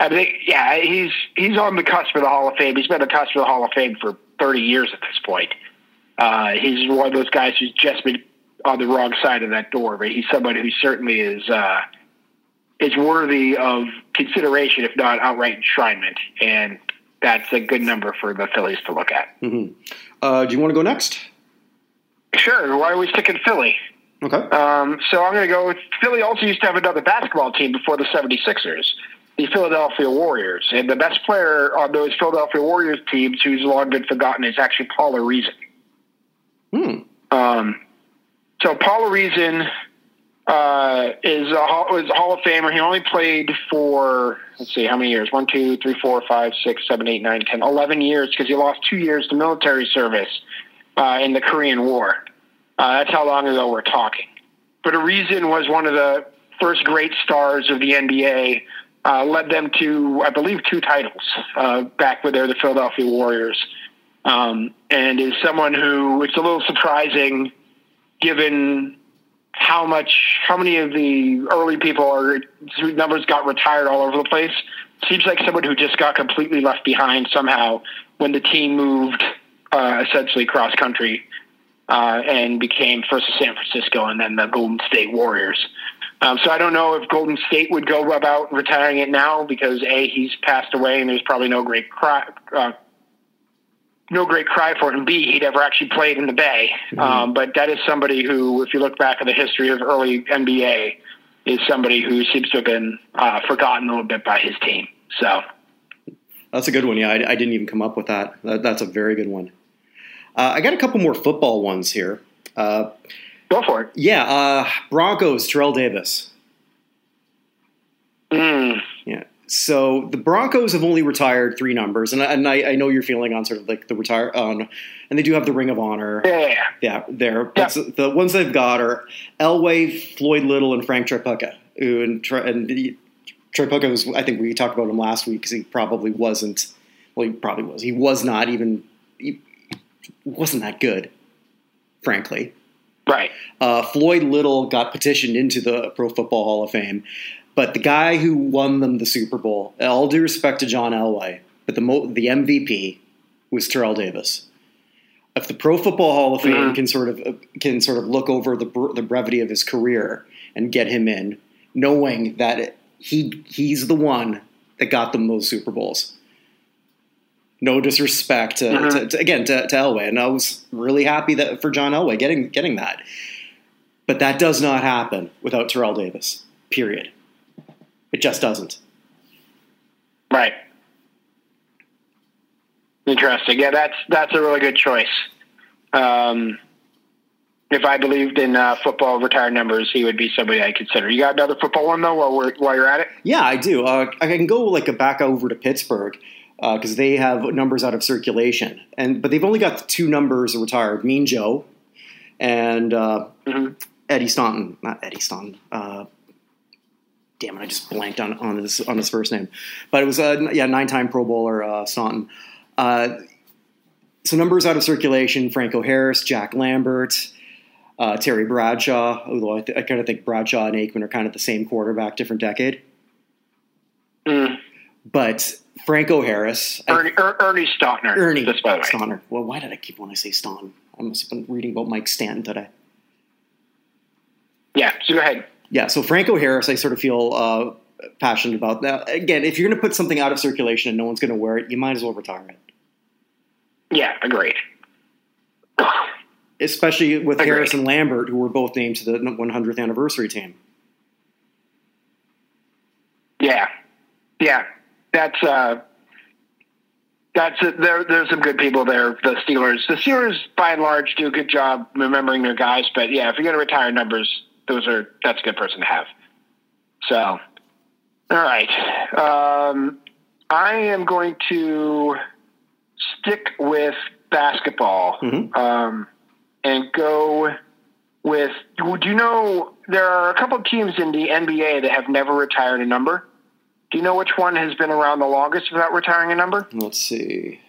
I mean, yeah, he's he's on the cusp of the Hall of Fame. He's been on the cusp of the Hall of Fame for 30 years at this point. Uh, he's one of those guys who's just been on the wrong side of that door, but he's somebody who certainly is uh, is worthy of consideration, if not outright enshrinement. And that's a good number for the Phillies to look at. Mm-hmm. Uh, do you want to go next? Sure. Why are we sticking Philly? Okay. Um, so I'm going to go with Philly also used to have another basketball team before the 76ers, the Philadelphia Warriors. And the best player on those Philadelphia Warriors teams who's long been forgotten is actually Paul Arizin. Hmm. Um, so Paul Arizin uh, is a Hall, was a Hall of Famer. He only played for let's see how many years: one, two, three, four, five, six, seven, eight, nine, ten, eleven years because he lost two years to military service uh, in the Korean War. Uh, that's how long ago we're talking. But Arizin was one of the first great stars of the NBA. Uh, led them to, I believe, two titles uh, back when they were the Philadelphia Warriors, um, and is someone who it's a little surprising given how much, how many of the early people are whose numbers got retired all over the place. Seems like someone who just got completely left behind somehow when the team moved uh, essentially cross country uh, and became first San Francisco and then the Golden State Warriors. Um, so I don't know if Golden State would go about retiring it now because a he's passed away and there's probably no great cry, uh, no great cry for it, and b he'd ever actually played in the Bay. Mm-hmm. Um, but that is somebody who, if you look back at the history of early NBA, is somebody who seems to have been uh, forgotten a little bit by his team. So that's a good one. Yeah, I, I didn't even come up with that. that that's a very good one. Uh, I got a couple more football ones here. Uh, Go for it. Yeah, uh, Broncos, Terrell Davis. Mm. So the Broncos have only retired three numbers, and, I, and I, I, know you're feeling on sort of like the retire on, and they do have the Ring of Honor. Yeah, yeah, there. Yeah. The ones they've got are Elway, Floyd Little, and Frank Tripucka. And, and Tripucka was, I think we talked about him last week because he probably wasn't. Well, he probably was. He was not even. He wasn't that good, frankly. Right. Uh, Floyd Little got petitioned into the Pro Football Hall of Fame, but the guy who won them the Super Bowl, all due respect to John Elway, but the mo- the MVP was Terrell Davis. If the Pro Football Hall of Fame mm-hmm. can sort of can sort of look over the the brevity of his career and get him in, knowing that he he's the one that got them those Super Bowls no disrespect to, mm-hmm. to, to, again to, to Elway, and I was really happy that for John Elway getting getting that. But that does not happen without Terrell Davis. Period. It just doesn't. Right. Interesting. Yeah, that's that's a really good choice. Um, if I believed in uh, football retired numbers, he would be somebody I consider. You got another football one though, while we're while you're at it. Yeah, I do. Uh, I can go like a back over to Pittsburgh because uh, they have numbers out of circulation, and but they've only got the two numbers retired: Mean Joe and uh, mm-hmm. Eddie Staunton. Not Eddie Staunton. Damn it! I just blanked on on his on his first name, but it was uh, yeah nine time Pro Bowler uh, Staunton. Uh, so numbers out of circulation: Franco Harris, Jack Lambert. Uh, Terry Bradshaw, although I, th- I kind of think Bradshaw and Aikman are kind of the same quarterback, different decade. Mm. But Franco Harris. Ernie, I, er, Ernie Stautner. Ernie Stautner. Well, why did I keep wanting to say Staunton? I must have been reading about Mike Stanton today. Yeah, so go ahead. Yeah, so Franco Harris, I sort of feel uh, passionate about. Now, again, if you're going to put something out of circulation and no one's going to wear it, you might as well retire it. Yeah, agreed. Especially with agreed. Harris and Lambert, who were both named to the 100th anniversary team. Yeah, yeah, that's uh, that's a, there. There's some good people there. The Steelers, the Steelers, by and large, do a good job remembering their guys. But yeah, if you're going to retire numbers, those are that's a good person to have. So, all right, um, I am going to stick with basketball mm-hmm. um, and go with. Do you know there are a couple of teams in the NBA that have never retired a number? Do you know which one has been around the longest without retiring a number? Let's see.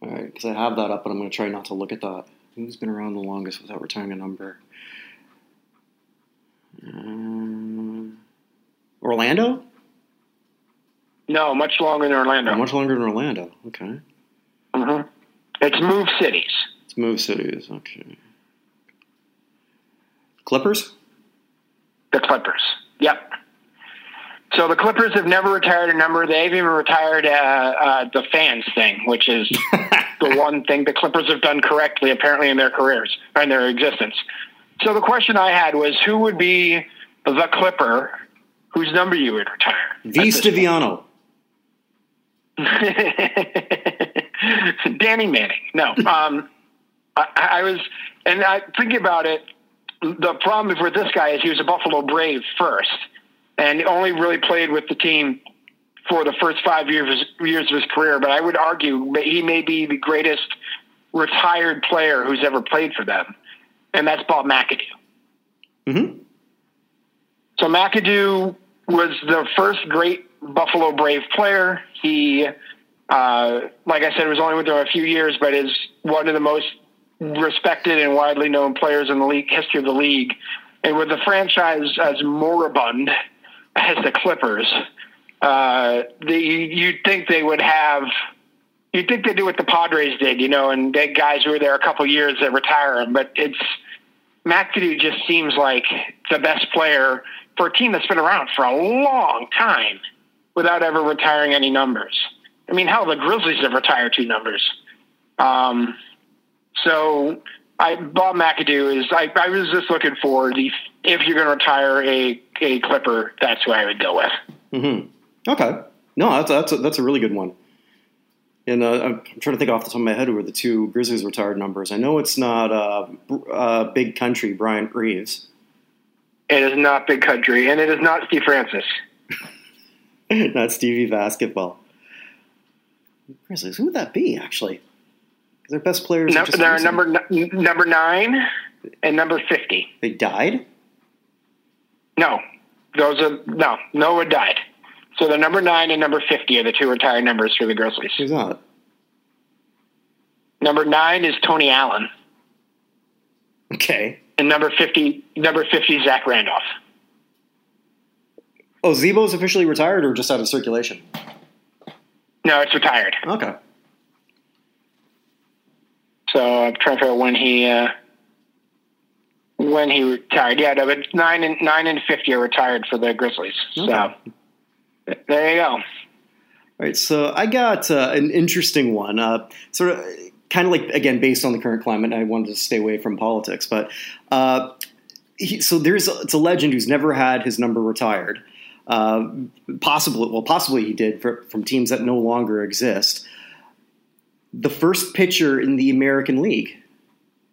All right, because I have that up, but I'm going to try not to look at that. Who's been around the longest without retiring a number? Um, Orlando? No, much longer than Orlando. Oh, much longer than Orlando. Okay. Mm-hmm. It's move cities. It's move cities. Okay. Clippers. The Clippers. Yep. So the Clippers have never retired a number. They've even retired uh, uh, the fans thing, which is the one thing the Clippers have done correctly, apparently, in their careers or in their existence. So the question I had was, who would be the Clipper whose number you would retire? V. Danny Manning. No. Um, I, I was, and I thinking about it. The problem with this guy is he was a Buffalo Brave first and only really played with the team for the first five years years of his career. But I would argue that he may be the greatest retired player who's ever played for them, and that's Bob McAdoo. Mm-hmm. So McAdoo was the first great Buffalo Brave player. He, uh, like I said, was only with them a few years, but is one of the most respected and widely known players in the league history of the league. And with the franchise as moribund as the Clippers, uh, the, you'd think they would have. You'd think they do what the Padres did, you know, and they guys who were there a couple years that retire them. But it's McAdoo just seems like the best player for a team that's been around for a long time without ever retiring any numbers. I mean, hell, the Grizzlies have retired two numbers. Um, so I, Bob McAdoo is. I, I was just looking for the if you're going to retire a a Clipper, that's who I would go with. Mm-hmm. Okay, no, that's that's a, that's a really good one. And uh, I'm trying to think off the top of my head who were the two Grizzlies retired numbers. I know it's not uh, uh, Big Country Bryant Reeves. It is not Big Country, and it is not Steve Francis. not Stevie Basketball. Grizzlies, who would that be, actually? Their best players. No, they're number number nine and number fifty. They died. No, those are no. Noah died. So the number nine and number fifty are the two retired numbers for the Grizzlies. Who's that? Number nine is Tony Allen. Okay. And number fifty, number fifty, Zach Randolph. Oh, Z-Bo's officially retired or just out of circulation? No, it's retired. Okay. So I'm trying to figure out when he uh, when he retired. Yeah, no, but nine and nine and fifty are retired for the Grizzlies. Okay. So there you go. All right, so I got uh, an interesting one. Uh, sort of, kind of like again, based on the current climate. I wanted to stay away from politics, but uh, he, so there's a, it's a legend who's never had his number retired. Uh, possibly, well, possibly he did for, from teams that no longer exist the first pitcher in the American League,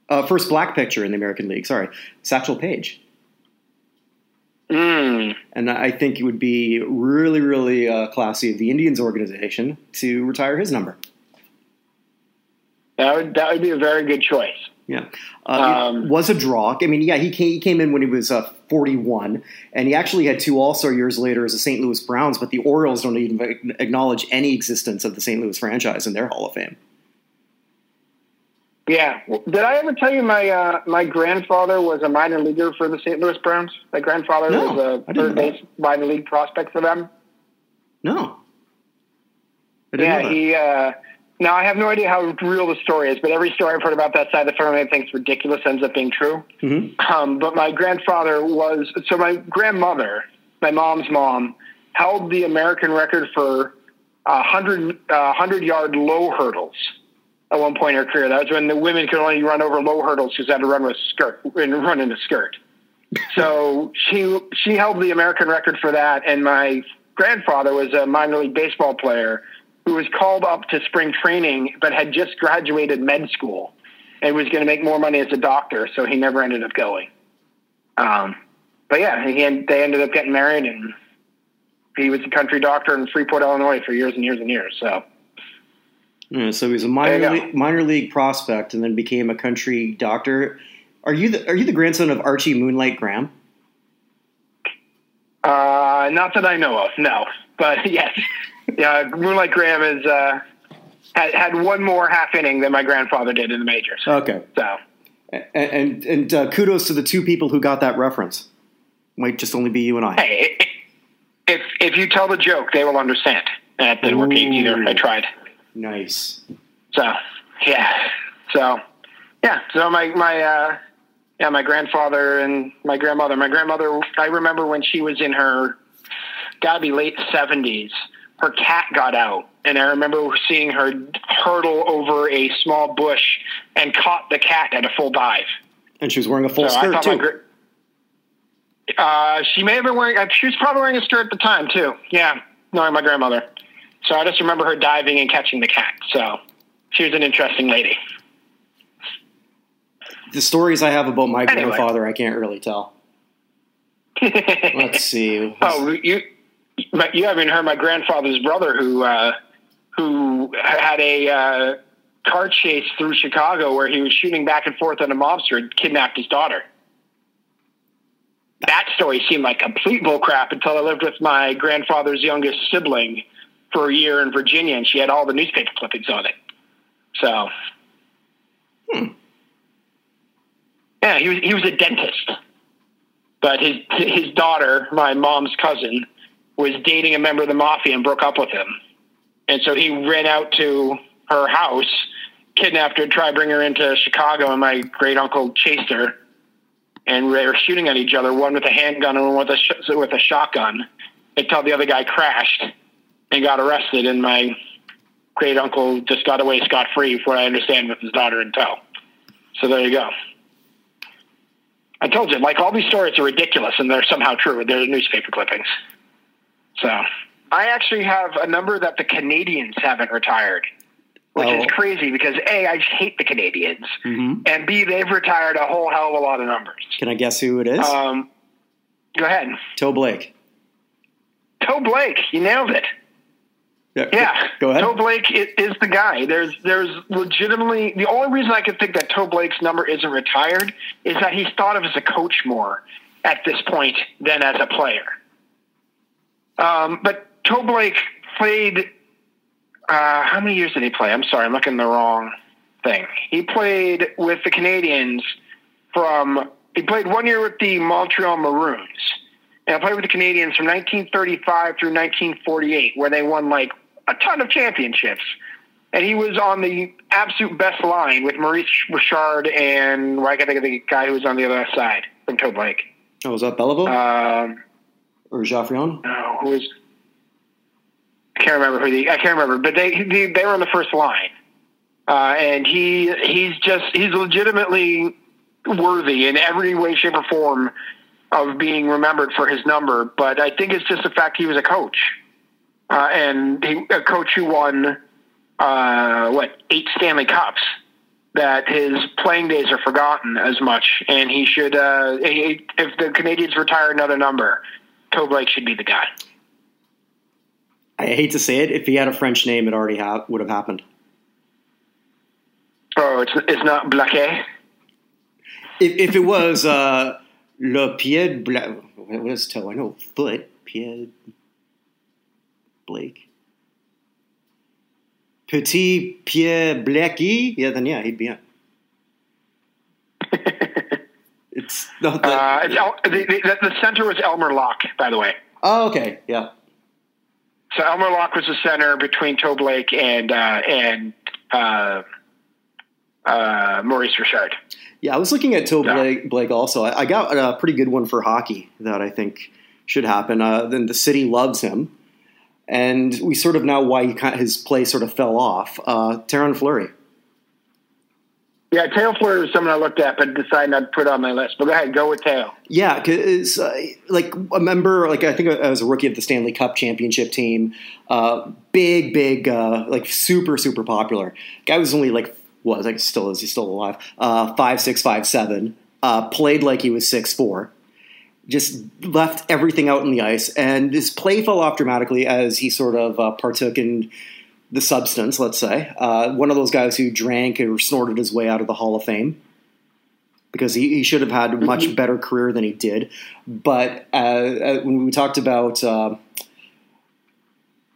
uh, first black pitcher in the American League. Sorry, Satchel Paige. Mm. And I think it would be really, really uh, classy of the Indians organization to retire his number. That would that would be a very good choice. Yeah, uh, um, was a draw. I mean, yeah, he came, he came in when he was uh, 41, and he actually had two All Star years later as a St. Louis Browns. But the Orioles don't even acknowledge any existence of the St. Louis franchise in their Hall of Fame. Yeah. Did I ever tell you my uh, my grandfather was a minor leaguer for the St. Louis Browns? My grandfather no, was a third base minor league prospect for them. No. yeah, he. Uh, now I have no idea how real the story is, but every story I've heard about that side of the family I think ridiculous ends up being true. Mm-hmm. Um, but my grandfather was so my grandmother, my mom's mom, held the American record for uh, hundred uh, hundred yard low hurdles at one point in her career. That was when the women could only run over low hurdles because they had to run with skirt and run in a skirt. so she she held the American record for that, and my grandfather was a minor league baseball player who was called up to spring training, but had just graduated med school and was going to make more money as a doctor, so he never ended up going. Um, but yeah, he, they ended up getting married, and he was a country doctor in Freeport, Illinois, for years and years and years. So yeah, so he was a minor league, minor league prospect, and then became a country doctor. Are you the Are you the grandson of Archie Moonlight Graham? Uh, not that I know of, no. But yes, yeah, Moonlight Graham is uh, had, had one more half inning than my grandfather did in the majors. Okay, so and and, and uh, kudos to the two people who got that reference. Might just only be you and I. Hey, if if you tell the joke, they will understand. That didn't work either. I tried. Nice. So, yeah. So, yeah. So my my uh, yeah, my grandfather and my grandmother. My grandmother, I remember when she was in her, gotta be late seventies. Her cat got out, and I remember seeing her hurdle over a small bush and caught the cat at a full dive. And she was wearing a full So skirt too. uh, she may have been wearing. She was probably wearing a skirt at the time too. Yeah, knowing my grandmother. So I just remember her diving and catching the cat. So she was an interesting lady. the stories I have about my Anyway. grandfather, I can't really tell. Let's see. oh, you you haven't heard my grandfather's brother who uh, who had a uh, car chase through Chicago where he was shooting back and forth on a mobster and kidnapped his daughter. That story seemed like complete bullcrap until I lived with my grandfather's youngest sibling for a year in Virginia, and she had all the newspaper clippings on it. So, Hmm. yeah, he was he was a dentist, but his his daughter, my mom's cousin, was dating a member of the mafia and broke up with him, and so he ran out to her house, kidnapped her, tried to bring her into Chicago, and my great uncle chased her, and they were shooting at each other, one with a handgun and one with a sh- with a shotgun, until the other guy crashed and got arrested, and my great uncle just got away scot free, from what I understand, with his daughter in tow. So there you go. I told you, like all these stories are ridiculous, and they're somehow true. They're newspaper clippings. So I actually have a number that the Canadians haven't retired, which Oh. is crazy because a I just hate the Canadians, Mhm. and b they've retired a whole hell of a lot of numbers. Can I guess who it is? Um, go ahead, Toe Blake. Toe Blake, you nailed it. Yeah, Go ahead. Toe Blake is the guy. There's there's legitimately the only reason I could think that Toe Blake's number isn't retired is that he's thought of as a coach more at this point than as a player. Um, but Toe Blake played. Uh, how many years did he play? I'm sorry, I'm looking the wrong thing. He played with the Canadians from. He played one year with the Montreal Maroons, and I played with the Canadians from 1935 through 1948, where they won like a ton of championships. And he was on the absolute best line with Maurice Richard and well, I can think of the guy who was on the other side from Toe Blake. Oh, was that Belleville Um, or Geoffrion? no, who was? I can't remember who the I can't remember, but they they, they were on the first line, uh, and he he's just he's legitimately worthy in every way, shape, or form of being remembered for his number. But I think it's just the fact he was a coach, uh, and he, a coach who won uh, what eight Stanley Cups. That his playing days are forgotten as much, and he should. Uh, he- if the Canadians retire another number, Toe Blake should be the guy. I hate to say it. If he had a French name, it already ha- would have happened. Oh, it's it's not Blaquet. If, if it was uh, Le Pied Bla- what is toe? I know foot. Pied Blake. Petit Pierre Blackie. Yeah, then yeah, he'd be in. It's no, the, Uh, it's El, the, the, the center was Elmer Lach, by the way. oh, okay, yeah. So Elmer Lach was the center between Toe Blake and uh, and uh, uh, Maurice Richard. Yeah, I was looking at Toe Blake, Blake also. I, I got a pretty good one for hockey that I think should happen. Uh, then the city loves him, and we sort of know why he, kind his play sort of fell off. Uh, Theoren Fleury. Yeah, Tail Fleur is someone I looked at, but decided not to put on my list. But go ahead, go with Tail. Yeah, because uh, like a member, like I think I was a rookie of the Stanley Cup championship team. Uh, big, big, uh, like super, super popular. Guy was only like was like still is he's still alive? Uh, five six, five seven. Uh, played like he was six four. Just left everything out in the ice, and his play fell off dramatically as he sort of uh, partook in the substance. Let's say uh, one of those guys who drank or snorted his way out of the Hall of Fame because he, he should have had a much better career than he did. But uh, uh, when we talked about, uh,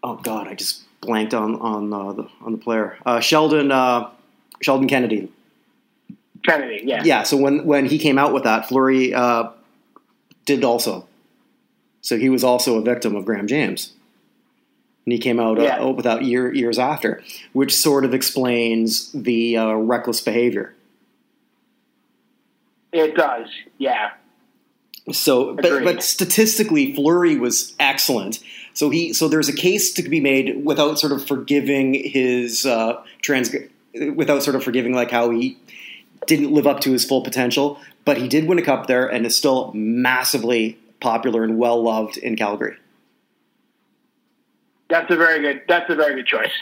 oh god, I just blanked on on uh, the on the player uh, Sheldon uh, Sheldon Kennedy. Kennedy, yeah. Yeah, so when when he came out with that, Fleury uh, did also. So he was also a victim of Graham James. and he came out Yeah. uh, without year, years after, which sort of explains the uh, reckless behavior. It does. Yeah. So, but, but statistically, Fleury was excellent. So he, so there's a case to be made without sort of forgiving his uh, trans, without sort of forgiving like how he didn't live up to his full potential. But he did win a cup there, and is still massively popular and well loved in Calgary. That's a very good. That's a very good choice.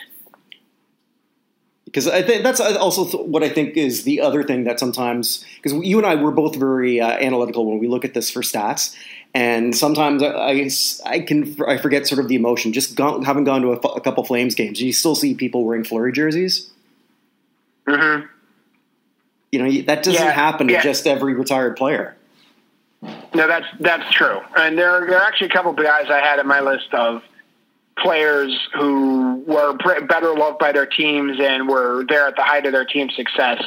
because I think that's also th- what I think is the other thing that sometimes because you and I we're both very uh, analytical when we look at this for stats, and sometimes I, I, I can I forget sort of the emotion. Just gone, having gone to a, a couple Flames games, you still see people wearing Fleury jerseys. Mm-hmm. You know that doesn't Yeah, happen to yeah. just every retired player. No, that's that's true. And there, there are actually a couple of guys I had in my list of players who were better loved by their teams and were there at the height of their team's success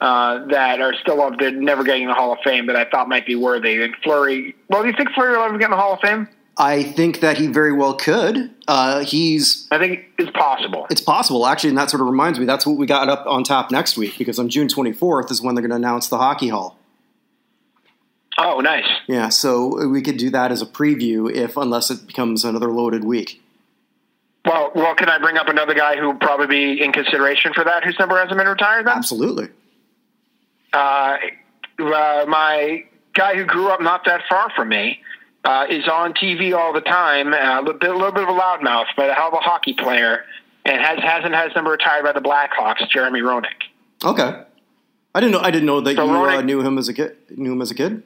uh, that are still loved never getting the Hall of Fame that I thought might be worthy. And Fleury, well, do you think Fleury will ever get in the Hall of Fame? I think that he very well could. Uh, he's I think it's possible. It's possible, actually, and that sort of reminds me. That's what we got up on top next week because on June 24th is when they're going to announce the hockey hall. Oh, nice. Yeah, so we could do that as a preview if, unless it becomes another loaded week. Well, well, can I bring up another guy who would probably be in consideration for that, whose number hasn't been retired then? Absolutely. uh, uh, my guy who grew up not that far from me uh, is on TV all the time. Uh, a little bit, a little bit of a loudmouth, but a hell of a hockey player, and has hasn't had his number retired by the Blackhawks. Jeremy Roenick. Okay. I didn't know. I didn't know that So you uh, knew him as a kid. Knew him as a kid.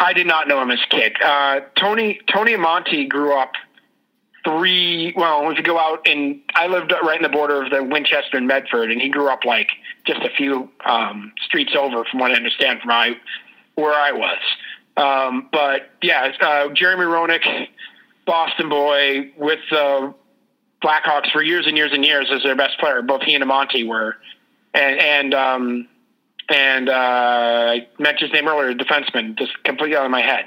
I did not know him as a kid. Uh, Tony Tony Amonte grew up three. Well, if you go out and I lived right in the border of the Winchester and Medford, and he grew up like just a few um, streets over, from what I understand, from I, where I was. Um, but yeah, uh, Jeremy Roenick, Boston boy, with the Blackhawks for years and years and years as their best player. Both he and Amonte were, and and um, and uh, I mentioned his name earlier, defenseman, just completely out of my head.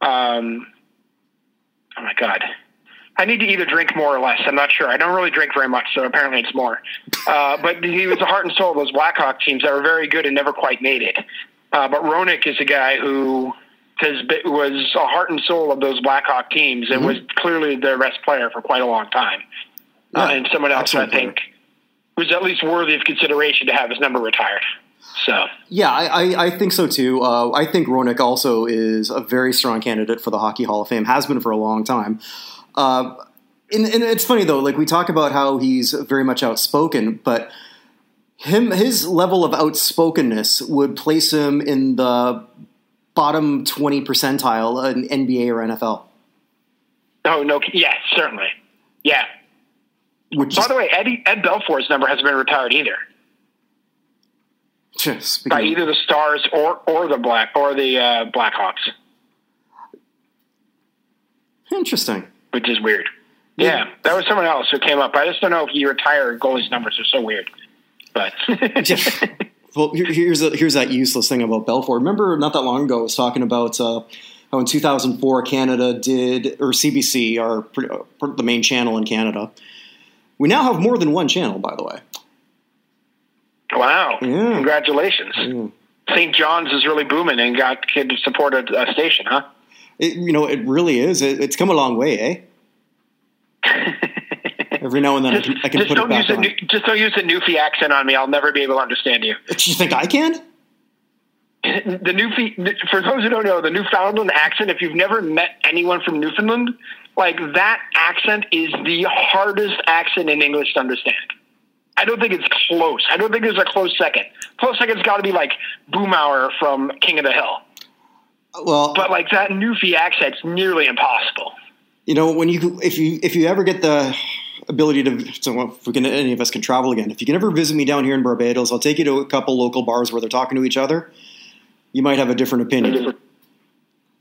Um, oh my god, I need to either drink more or less. I'm not sure. I don't really drink very much, so apparently it's more. Uh, but he was the heart and soul of those Blackhawk teams that were very good and never quite made it. Uh, but Roenick is a guy who has it was a heart and soul of those Blackhawk teams and was clearly their best player for quite a long time. uh, and someone else I excellent player. think was at least worthy of consideration to have his number retired. So Yeah, I, I, I think so too. Uh, I think Roenick also is a very strong candidate for the Hockey Hall of Fame. Has been for a long time. Uh, and, and it's funny though. Like we talk about how he's very much outspoken, but him his level of outspokenness would place him in the bottom twenty percentile in NBA or NFL. oh no, yeah, certainly, yeah. Which By is the way, Eddie, Ed Belfour's number hasn't been retired either by either the Stars or or the Black or the uh, Blackhawks, interesting. which is weird. Yeah, that was someone else who came up. I just don't know if he retired. Goalies' numbers are so weird, but Well, here, here's a, here's that useless thing about Belfour. Remember, not that long ago, I was talking about uh, how in 2004 Canada did, or CBC, our uh, the main channel in Canada. We now have more than one channel, by the way. wow, Yeah. congratulations. Yeah. St. John's is really booming and got kid to support a, a station, huh? It, you know, it really is. It, it's come a long way, eh? Every now and then, I can, I can just put it don't use back on. new, just don't use a Newfie accent on me. I'll never be able to understand you. Do You think I can? the Newfie, for those who don't know, the Newfoundland accent. If you've never met anyone from Newfoundland, like that accent is the hardest accent in English to understand. I don't think it's close. I don't think there's a close second. Close second's got to be like Boomhauer from King of the Hill. Well, But like that Newfie accent's nearly impossible. you know, when you if you if you ever get the ability to, so if we can, any of us can travel again. If you can ever visit me down here in Barbados, I'll take you to a couple local bars where they're talking to each other. You might have a different opinion.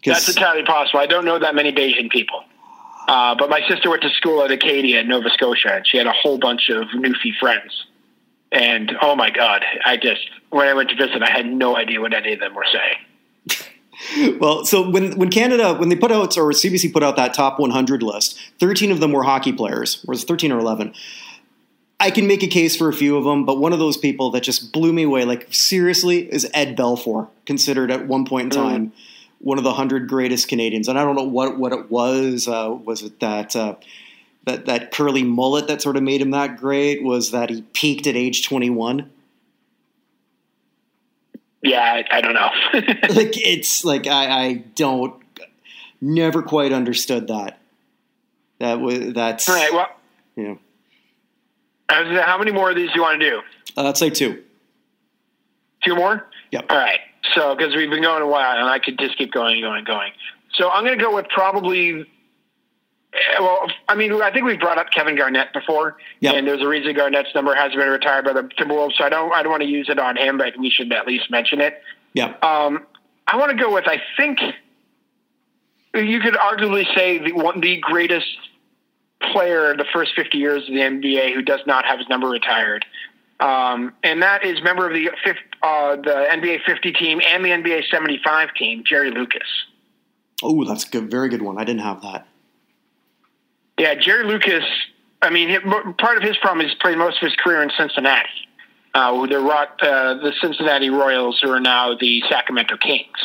That's entirely possible. I don't know that many Bajan people. Uh, but my sister went to school at Acadia in Nova Scotia, and she had a whole bunch of Newfie friends. And oh my God, I just, when I went to visit, I had no idea what any of them were saying. Well, so when when Canada when they put out or CBC put out that top 100 list, 13 of them were hockey players, or was 13 or 11? I can make a case for a few of them, but one of those people that just blew me away, like seriously, is Ed Belfour, considered at one point in time mm. one of the hundred greatest Canadians. And I don't know what what it was. Uh, was it that uh, that that curly mullet that sort of made him that great? Was that he peaked at age 21? Yeah, I, I don't know. like it's like I, I don't never quite understood that. That was that's all right. Well, yeah. How many more of these do you want to do? Uh, let's say two. Two more. Yep. All right. So because we've been going a while, and I could just keep going, and going, and going. So I'm going to go with probably well, I mean, I think we've brought up Kevin Garnett before, yep. and there's a reason Garnett's number has been retired by the Timberwolves. So I don't, I don't want to use it on him, but we should at least mention it. Yeah. Um, I want to go with. I think you could arguably say the one, the greatest player in the first 50 years of the NBA who does not have his number retired. Um, and that is member of the uh, the NBA 50 team and the NBA 75 team, Jerry Lucas. Oh, that's a good, very good one. I didn't have that. Yeah, Jerry Lucas. I mean, part of his problem is he played most of his career in Cincinnati. Uh, the uh, the Cincinnati Royals, who are now the Sacramento Kings.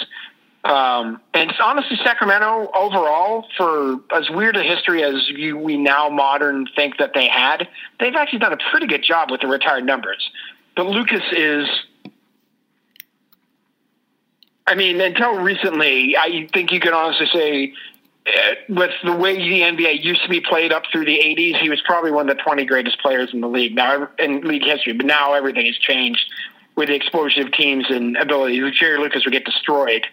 Um, and honestly, Sacramento overall, for as weird a history as you, we now modern think that they had, they've actually done a pretty good job with the retired numbers. But Lucas is, I mean, until recently, I think you can honestly say with the way the NBA used to be played up through the 80s, he was probably one of the 20 greatest players in the league now in league history. But now everything has changed with the explosion of teams and abilities. Jerry Lucas would get destroyed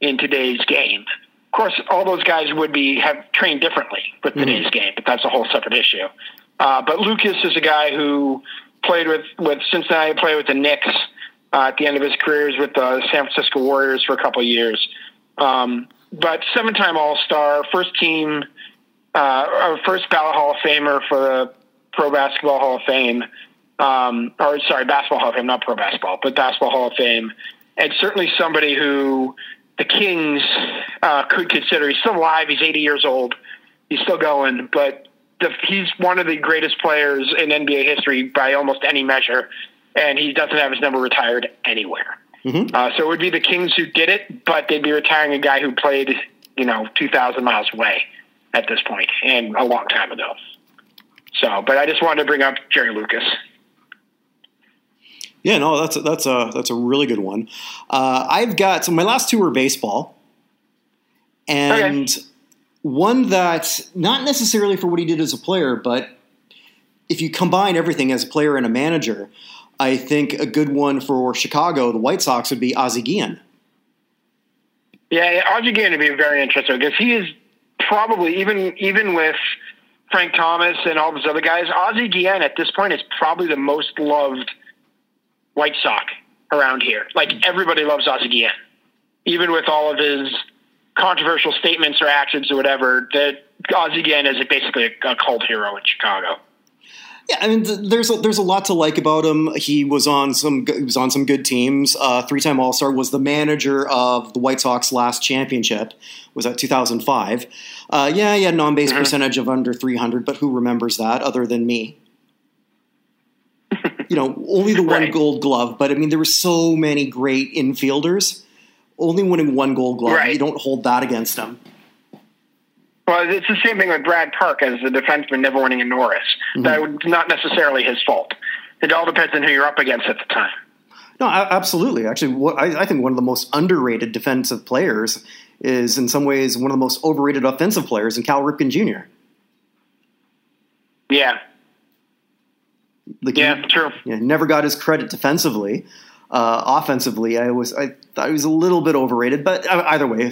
in today's game. Of course, all those guys would be have trained differently with mm-hmm. today's game, but that's a whole separate issue. Uh, but Lucas is a guy who played with with Cincinnati, played with the Knicks uh, at the end of his career, careers with the San Francisco Warriors for a couple of years. Um, but seven time All Star, first team, uh, first ballot Hall of Famer for the Pro Basketball Hall of Fame. Um, or sorry, Basketball Hall of Fame, not Pro Basketball, but Basketball Hall of Fame. And certainly somebody who the Kings uh, could consider. He's still alive. He's 80 years old. He's still going, but the, he's one of the greatest players in NBA history by almost any measure. And he doesn't have his number retired anywhere. Mm-hmm. Uh, so it would be the Kings who did it, but they'd be retiring a guy who played, you know, 2,000 miles away at this point and a long time ago. So, but I just wanted to bring up Jerry Lucas. Yeah, no, that's a, that's a that's a really good one. Uh, I've got so my last two were baseball, and okay. one that not necessarily for what he did as a player, but if you combine everything as a player and a manager, I think a good one for Chicago, the White Sox, would be Ozzie Guillen. Yeah, Ozzie Guillen would be very interesting because he is probably even even with Frank Thomas and all those other guys. Ozzie Guillen at this point is probably the most loved White Sox around here. Like everybody loves Ozzie Guillen, even with all of his controversial statements or actions or whatever. That Ozzie Guillen is basically a, a cult hero in Chicago. Yeah, I mean, there's a, there's a lot to like about him. He was on some he was on some good teams. Uh, Three time All Star was the manager of the White Sox last championship. Was that 2005? Uh, yeah, he had an on base mm-hmm. percentage of under 300, but who remembers that other than me? you know, only the one right. Gold Glove. But I mean, there were so many great infielders. Only winning one Gold Glove, right. you don't hold that against him. Well, it's the same thing with Brad Park as the defenseman never winning a Norris. Mm-hmm. That was not necessarily his fault. It all depends on who you're up against at the time. No, absolutely. Actually, what, I, I, think one of the most underrated defensive players is, in some ways, one of the most overrated offensive players in Cal Ripken Jr. Yeah. Like yeah, he, true. Yeah, never got his credit defensively. Uh, offensively, I was I thought he was a little bit overrated, but uh, either way,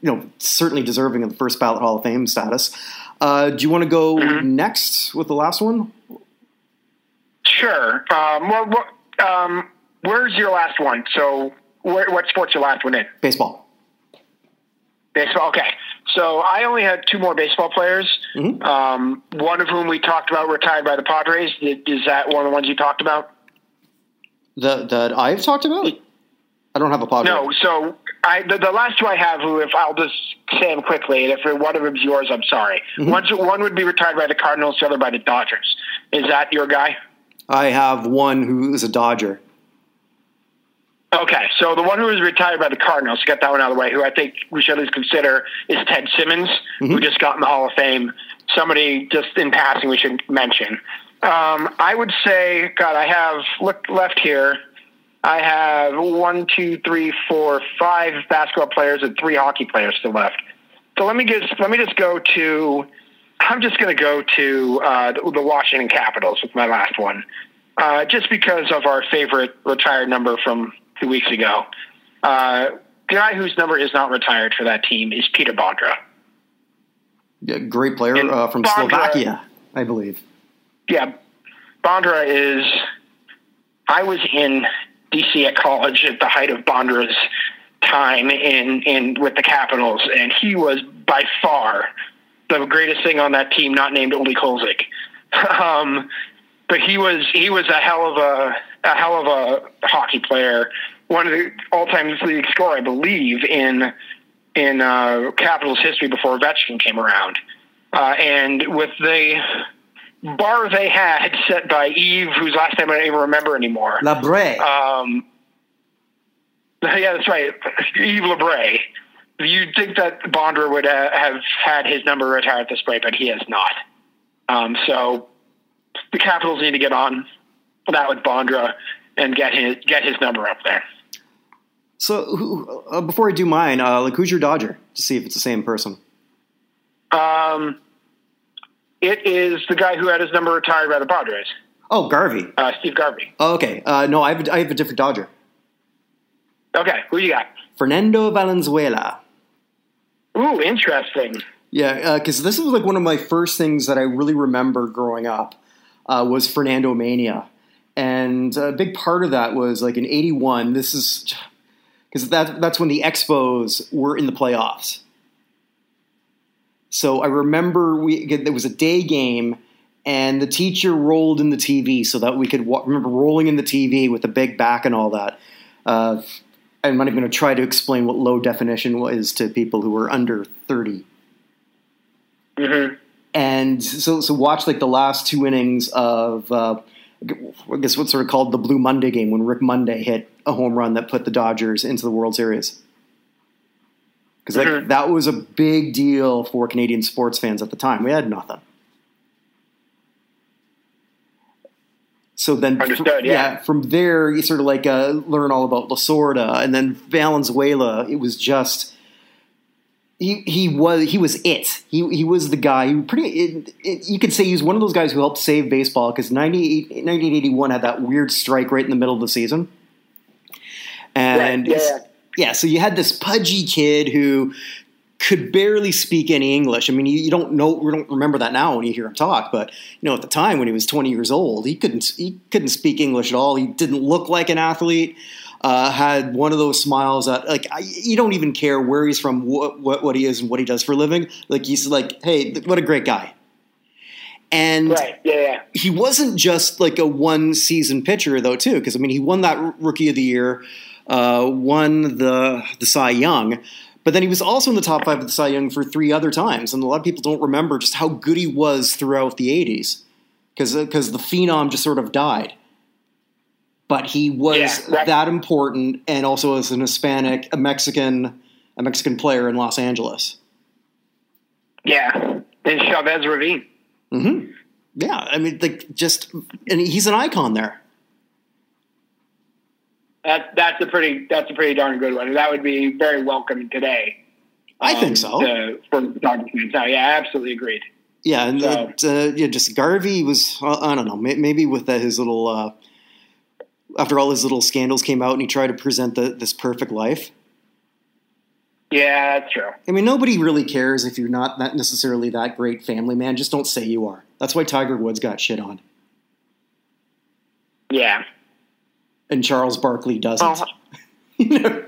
you know, certainly deserving of the first ballot Hall of Fame status. Uh, do you want to go mm-hmm. next with the last one? Sure. Um, well, um, where's your last one? So, where, what sport's your last one in? Baseball. Baseball. Okay. So I only had two more baseball players. Mm-hmm. Um, one of whom we talked about retired by the Padres. Is that one of the ones you talked about? That that I've talked about. I don't have a Padres. No. So I the, the last two I have, who if I'll just say them quickly, and if one of them's yours, I'm sorry. Mm-hmm. One one would be retired by the Cardinals, the other by the Dodgers. Is that your guy? I have one who is a Dodger. Okay, so the one who was retired by the Cardinals, get that one out of the way, who I think we should at least consider is Ted Simmons, who just got in the Hall of Fame. Somebody just in passing we should mention. Um, I would say, God, I have look left here. I have one, two, three, four, five basketball players and three hockey players still left. So let me just let me just go to. I'm just going to go to uh, the, Washington Capitals with my last one, uh, just because of our favorite retired number from two weeks ago. Uh, the guy whose number is not retired for that team is Peter Bondra. Yeah, great player uh, from Bondra- Slovakia, I believe. Yeah, Bondra is. I was in DC at college at the height of Bondra's time in in with the Capitals, and he was by far the greatest thing on that team, not named Olie Kolzig. Um, but he was he was a hell of a a hell of a hockey player, one of the all time league scorer, I believe, in in uh, Capitals history before Ovechkin came around. Uh, and with the bar they had set by Eve, whose last name I don't even remember anymore. Labre. Um, yeah, that's right. Eve Labre. You'd think that Bondra would uh, have had his number retired at this point, but he has not. Um, so the Capitals need to get on that with Bondra and get his get his number up there. so who, uh, before I do mine, uh, like who's your Dodger? To see if it's the same person. Um, it is the guy who had his number retired by the Padres, Oh, Garvey. uh, Steve Garvey. Oh, okay. Uh, no, I have, a, I have a different Dodger. Okay, who you got? Fernando Valenzuela. Ooh, interesting. Yeah, because this was like one of my first things that I really remember growing up uh, was Fernandomania, and a big part of that was like in '81. This is because that that's when the Expos were in the playoffs. So I remember we there was a day game, and the teacher rolled in the TV so that we could wa- remember rolling in the TV with the big back and all that. Uh, I'm not even going to try to explain what low definition was to people who were under 30 hmm and so so watch like the last two innings of uh, I guess what's sort of called the Blue Monday game when Rick Monday hit a home run that put the Dodgers into the World Series. Because like, Mhm. that was a big deal for Canadian sports fans at the time. We had nothing. So then, Understood, yeah. from there you sort of like uh, learn all about Lasorda, and then Valenzuela. It was just he he was he was it. He he was the guy. He pretty it, it, you could say he was one of those guys who helped save baseball because 1981 had that weird strike right in the middle of the season, and yeah, yeah. Yeah, so you had this pudgy kid who could barely speak any English. I mean, you, you don't know, you don't remember that now when you hear him talk, but you know, at the time when he was 20 years old, he couldn't he couldn't speak English at all. He didn't look like an athlete. Uh, had one of those smiles that like I, you don't even care where he's from, what, what what he is, and what he does for a living. Like he's like, hey, what a great guy. And Right. Yeah. yeah. he wasn't just like a one season pitcher though too because i mean he won that rookie of the year uh, won the the cy young but then he was also in the top five of the cy young for three other times and a lot of people don't remember just how good he was throughout the 80s because because the phenom just sort of died but he was Yeah, right. that important and also as an hispanic a mexican a mexican player in los angeles Yeah. And Chavez Ravine. hmm yeah i mean like just and he's an icon there That that's a pretty that's a pretty darn good one. That would be very welcome today. I think um, so. to- for Dodgers fans. No, yeah, absolutely agreed. Yeah, and So- uh, uh, yeah, just Garvey was uh, I don't know may- maybe with that his little uh, after all his little scandals came out and he tried to present the, this perfect life. Yeah, that's true. I mean, nobody really cares if you're not that necessarily that great family man. Just don't say you are. That's why Tiger Woods got shit on, Yeah. And Charles Barkley doesn't. Well, You know?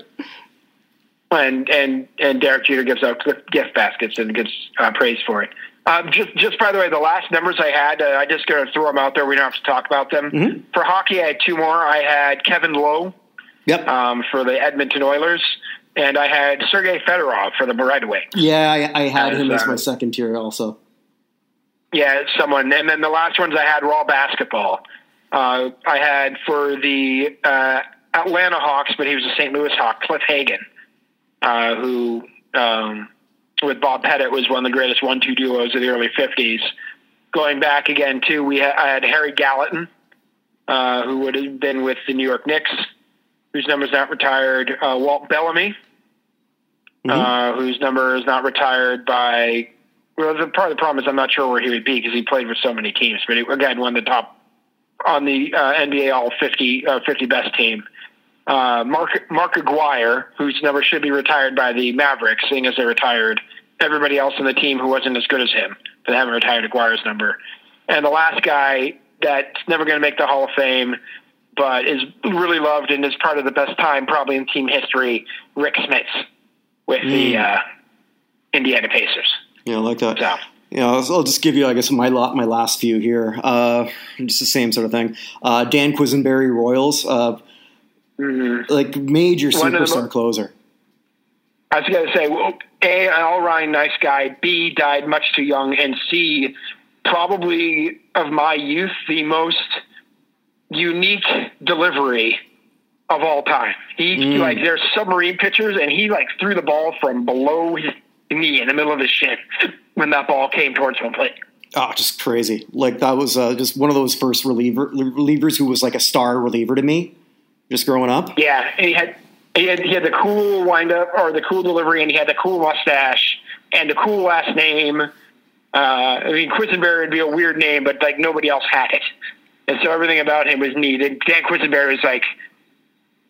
and and and Derek Jeter gives out gift baskets and gets uh, praise for it. Um, just just by the way, the last numbers I had, uh, I just going to throw them out there. We don't have to talk about them. Mhm. For hockey, I had two more. I had Kevin Lowe Yep. um, for the Edmonton Oilers. and I had Sergei Fedorov for the right away. Yeah, I, I had As, him as uh, my second tier also. Yeah, someone. And then the last ones I had were all basketball. Uh, I had for the uh, Atlanta Hawks, but he was a St. Louis Hawk, Cliff Hagan, uh, who um, with Bob Pettit was one of the greatest one-two duos of the early '50s. Going back again too, we ha- I had Harry Gallatin, uh, who would have been with the New York Knicks, whose number's not retired. Uh, Walt Bellamy, uh, whose number is not retired by. Well, the part of the problem is I'm not sure where he would be because he played for so many teams. But he, again, one of the top on the uh, NBA All 50 uh, 50 best team. Uh, Mark Mark Aguirre, whose number should be retired by the Mavericks, seeing as they retired everybody else on the team who wasn't as good as him, but they haven't retired Aguirre's number. And the last guy that's never going to make the Hall of Fame, but is really loved and is part of the best time probably in team history, Rick Smits with the uh, Indiana Pacers. Yeah, I like that. So. Yeah, I'll, I'll just give you, I guess, my lot, my last few here. Uh, just the same sort of thing. Uh, Dan Quisenberry Royals, uh, like major One of the superstar closer. I was going to say, well, A, an all around nice guy. B, died much too young. And C, probably of my youth, the most unique delivery of all time. He, like, there's submarine pitchers, and he, like, threw the ball from below his knee in the middle of his shin when that ball came towards home plate. Oh, just crazy! Like that was uh, just one of those first reliever relievers who was like a star reliever to me, just growing up. Yeah, he had he had he had the cool wind up or the cool delivery, and he had the cool mustache and the cool last name. Uh, I mean, Quisenberry would be a weird name, but like nobody else had it, and so everything about him was neat. And Dan Quisenberry was like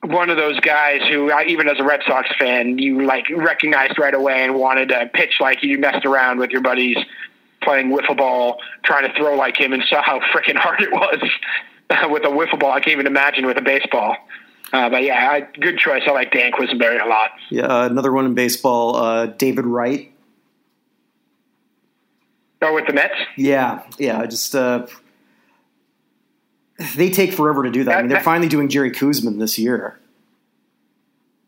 one of those guys who, even as a Red Sox fan, you like recognized right away and wanted to pitch like you messed around with your buddies playing wiffle ball, trying to throw like him, and saw how freaking hard it was with a wiffle ball. I can't even imagine with a baseball. Uh, but yeah, I, good choice. I like Dan Quisenberry a lot. Yeah, uh, another one in baseball, uh, David Wright. Oh, with the Mets? Yeah, yeah, I just uh, they take forever to do that. I mean, they're finally doing Jerry Koosman this year.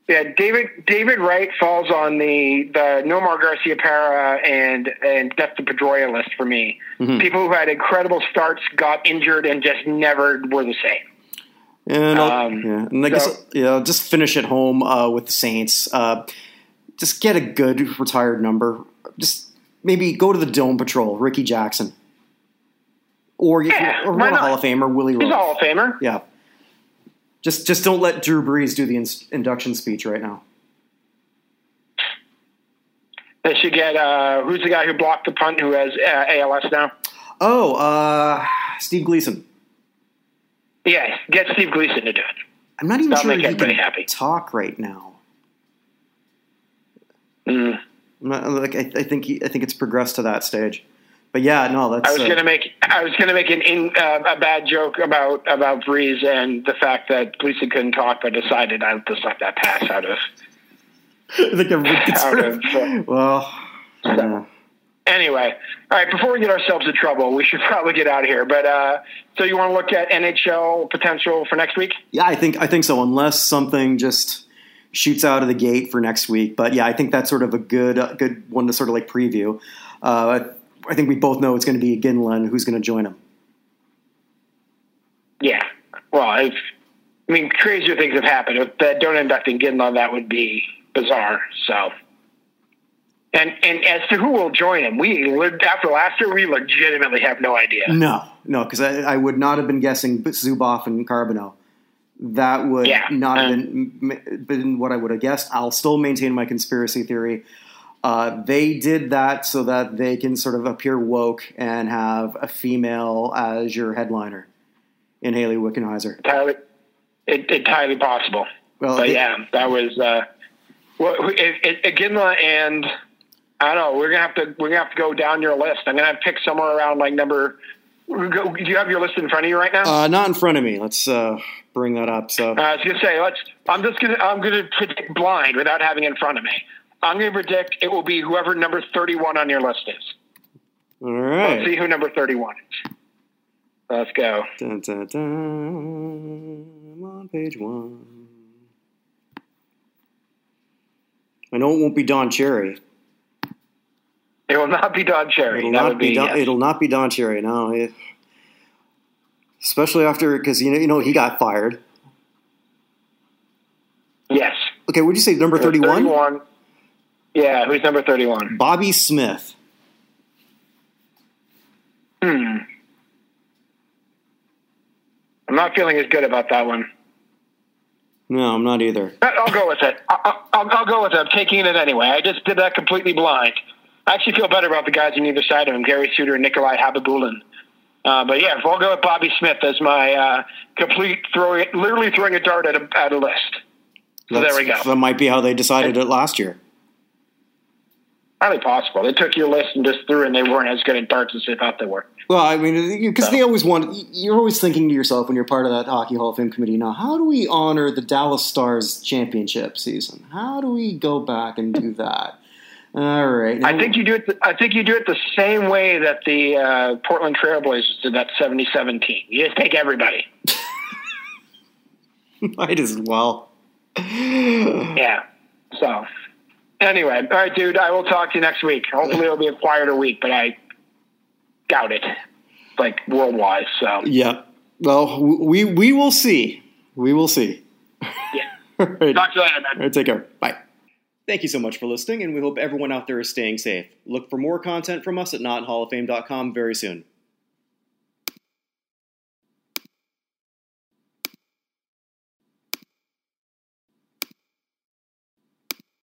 Yeah, David David Wright falls on the the Nomar Garciaparra and and Dustin Pedroia list for me. People who had incredible starts, got injured, and just never were the same. And, Um, yeah, and I guess so- yeah, just finish at home uh, with the Saints. Uh, just get a good retired number. Just maybe go to the Dome Patrol, Rickey Jackson, or, Yeah, or why one a? Hall of Famer, Willie He's a Hall of Famer. Yeah, just just don't let Drew Brees do the in- induction speech right now. They should get uh, who's the guy who blocked the punt who has uh, ALS now? Oh, uh, Steve Gleason. Yeah, get Steve Gleason to do it. I'm not even That'll sure make he can happy. talk right now. Mm. Not, like I, I think he, I think it's progressed to that stage. But yeah, no, that's I was uh, gonna make I was gonna make an in, uh, a bad joke about about Brees and the fact that Gleason couldn't talk, but decided I'd just let that pass out of. I think everybody gets out sort of, of, uh, well, yeah. Anyway, all right. Before we get ourselves in trouble, we should probably get out of here. But uh, so you want to look at NHL potential for next week? yeah, I think I think so. Unless something just shoots out of the gate for next week, but yeah, I think that's sort of a good uh, good one to sort of like preview. Uh, I think we both know it's going to be Ginland who's going to join him. Yeah. Well, if I mean, crazier things have happened. If that don't induct Iginla, that would be bizarre. So. And and as to who will join him, we after last year. We legitimately have no idea. No, no, because I, I would not have been guessing Zubov and Carbonneau. That would Yeah, not have um, been, been what I would have guessed. I'll still maintain my conspiracy theory. Uh, they did that so that they can sort of appear woke and have a female as your headliner in Hayley Wickenheiser. entirely, it, entirely possible. Well, but they- yeah, that was uh, well, it, it, Iginla and I don't know. We're gonna have to we're gonna have to go down your list. I'm gonna have to pick somewhere around like number. Do you have your list in front of you right now? Uh, not in front of me. Let's uh, bring that up. So Uh, I was gonna say, let's. I'm just gonna. I'm gonna predict blind without having it in front of me. I'm gonna predict it will be whoever number 31 on your list is. all Let's see who number 31 is. Let's go. Dun, dun, dun. I'm on page one. I know it won't be Don Cherry. It will not be Don Cherry. It'll not be. be. Don, yes. It'll not be Don Cherry. No, it- especially after because you know you know he got fired. yes. Okay, would you say number thirty-one? 31. Yeah, who's number 31? Bobby Smith. Hmm. I'm not feeling as good about that one. No, I'm not either. I'll go with it. I- I'll, I'll go with it. I'm taking it anyway. I just did that completely blind. I actually feel better about the guys on either side of him, Gary Suter and Nikolai Khabibulin. Uh, but yeah, I'll go with Bobby Smith as my uh, complete throwing, literally throwing a dart at a, at a list. So there we go. That might be how they decided it last year. Highly possible. They took your list and just threw, and they weren't as good at darts as they thought they were. Well, I mean, because they always want. You're always thinking to yourself when you're part of that Hockey Hall of Fame committee. Now, how do we honor the Dallas Stars championship season? How do we go back and do that? All right. I think you do it. The, I think you do it the same way that the uh, Portland Trailblazers did that 77 team. You just take everybody. might as well. Yeah. So, anyway, all right, dude. I will talk to you next week. Hopefully, it'll be a quieter week, but I doubt it, like worldwide. So, Yeah. Well, we we will see. We will see. yeah. Right. Talk to you later, man. Right, take care. Bye. Thank you so much for listening, and we hope everyone out there is staying safe. Look for more content from us at nothalloffame.com very soon.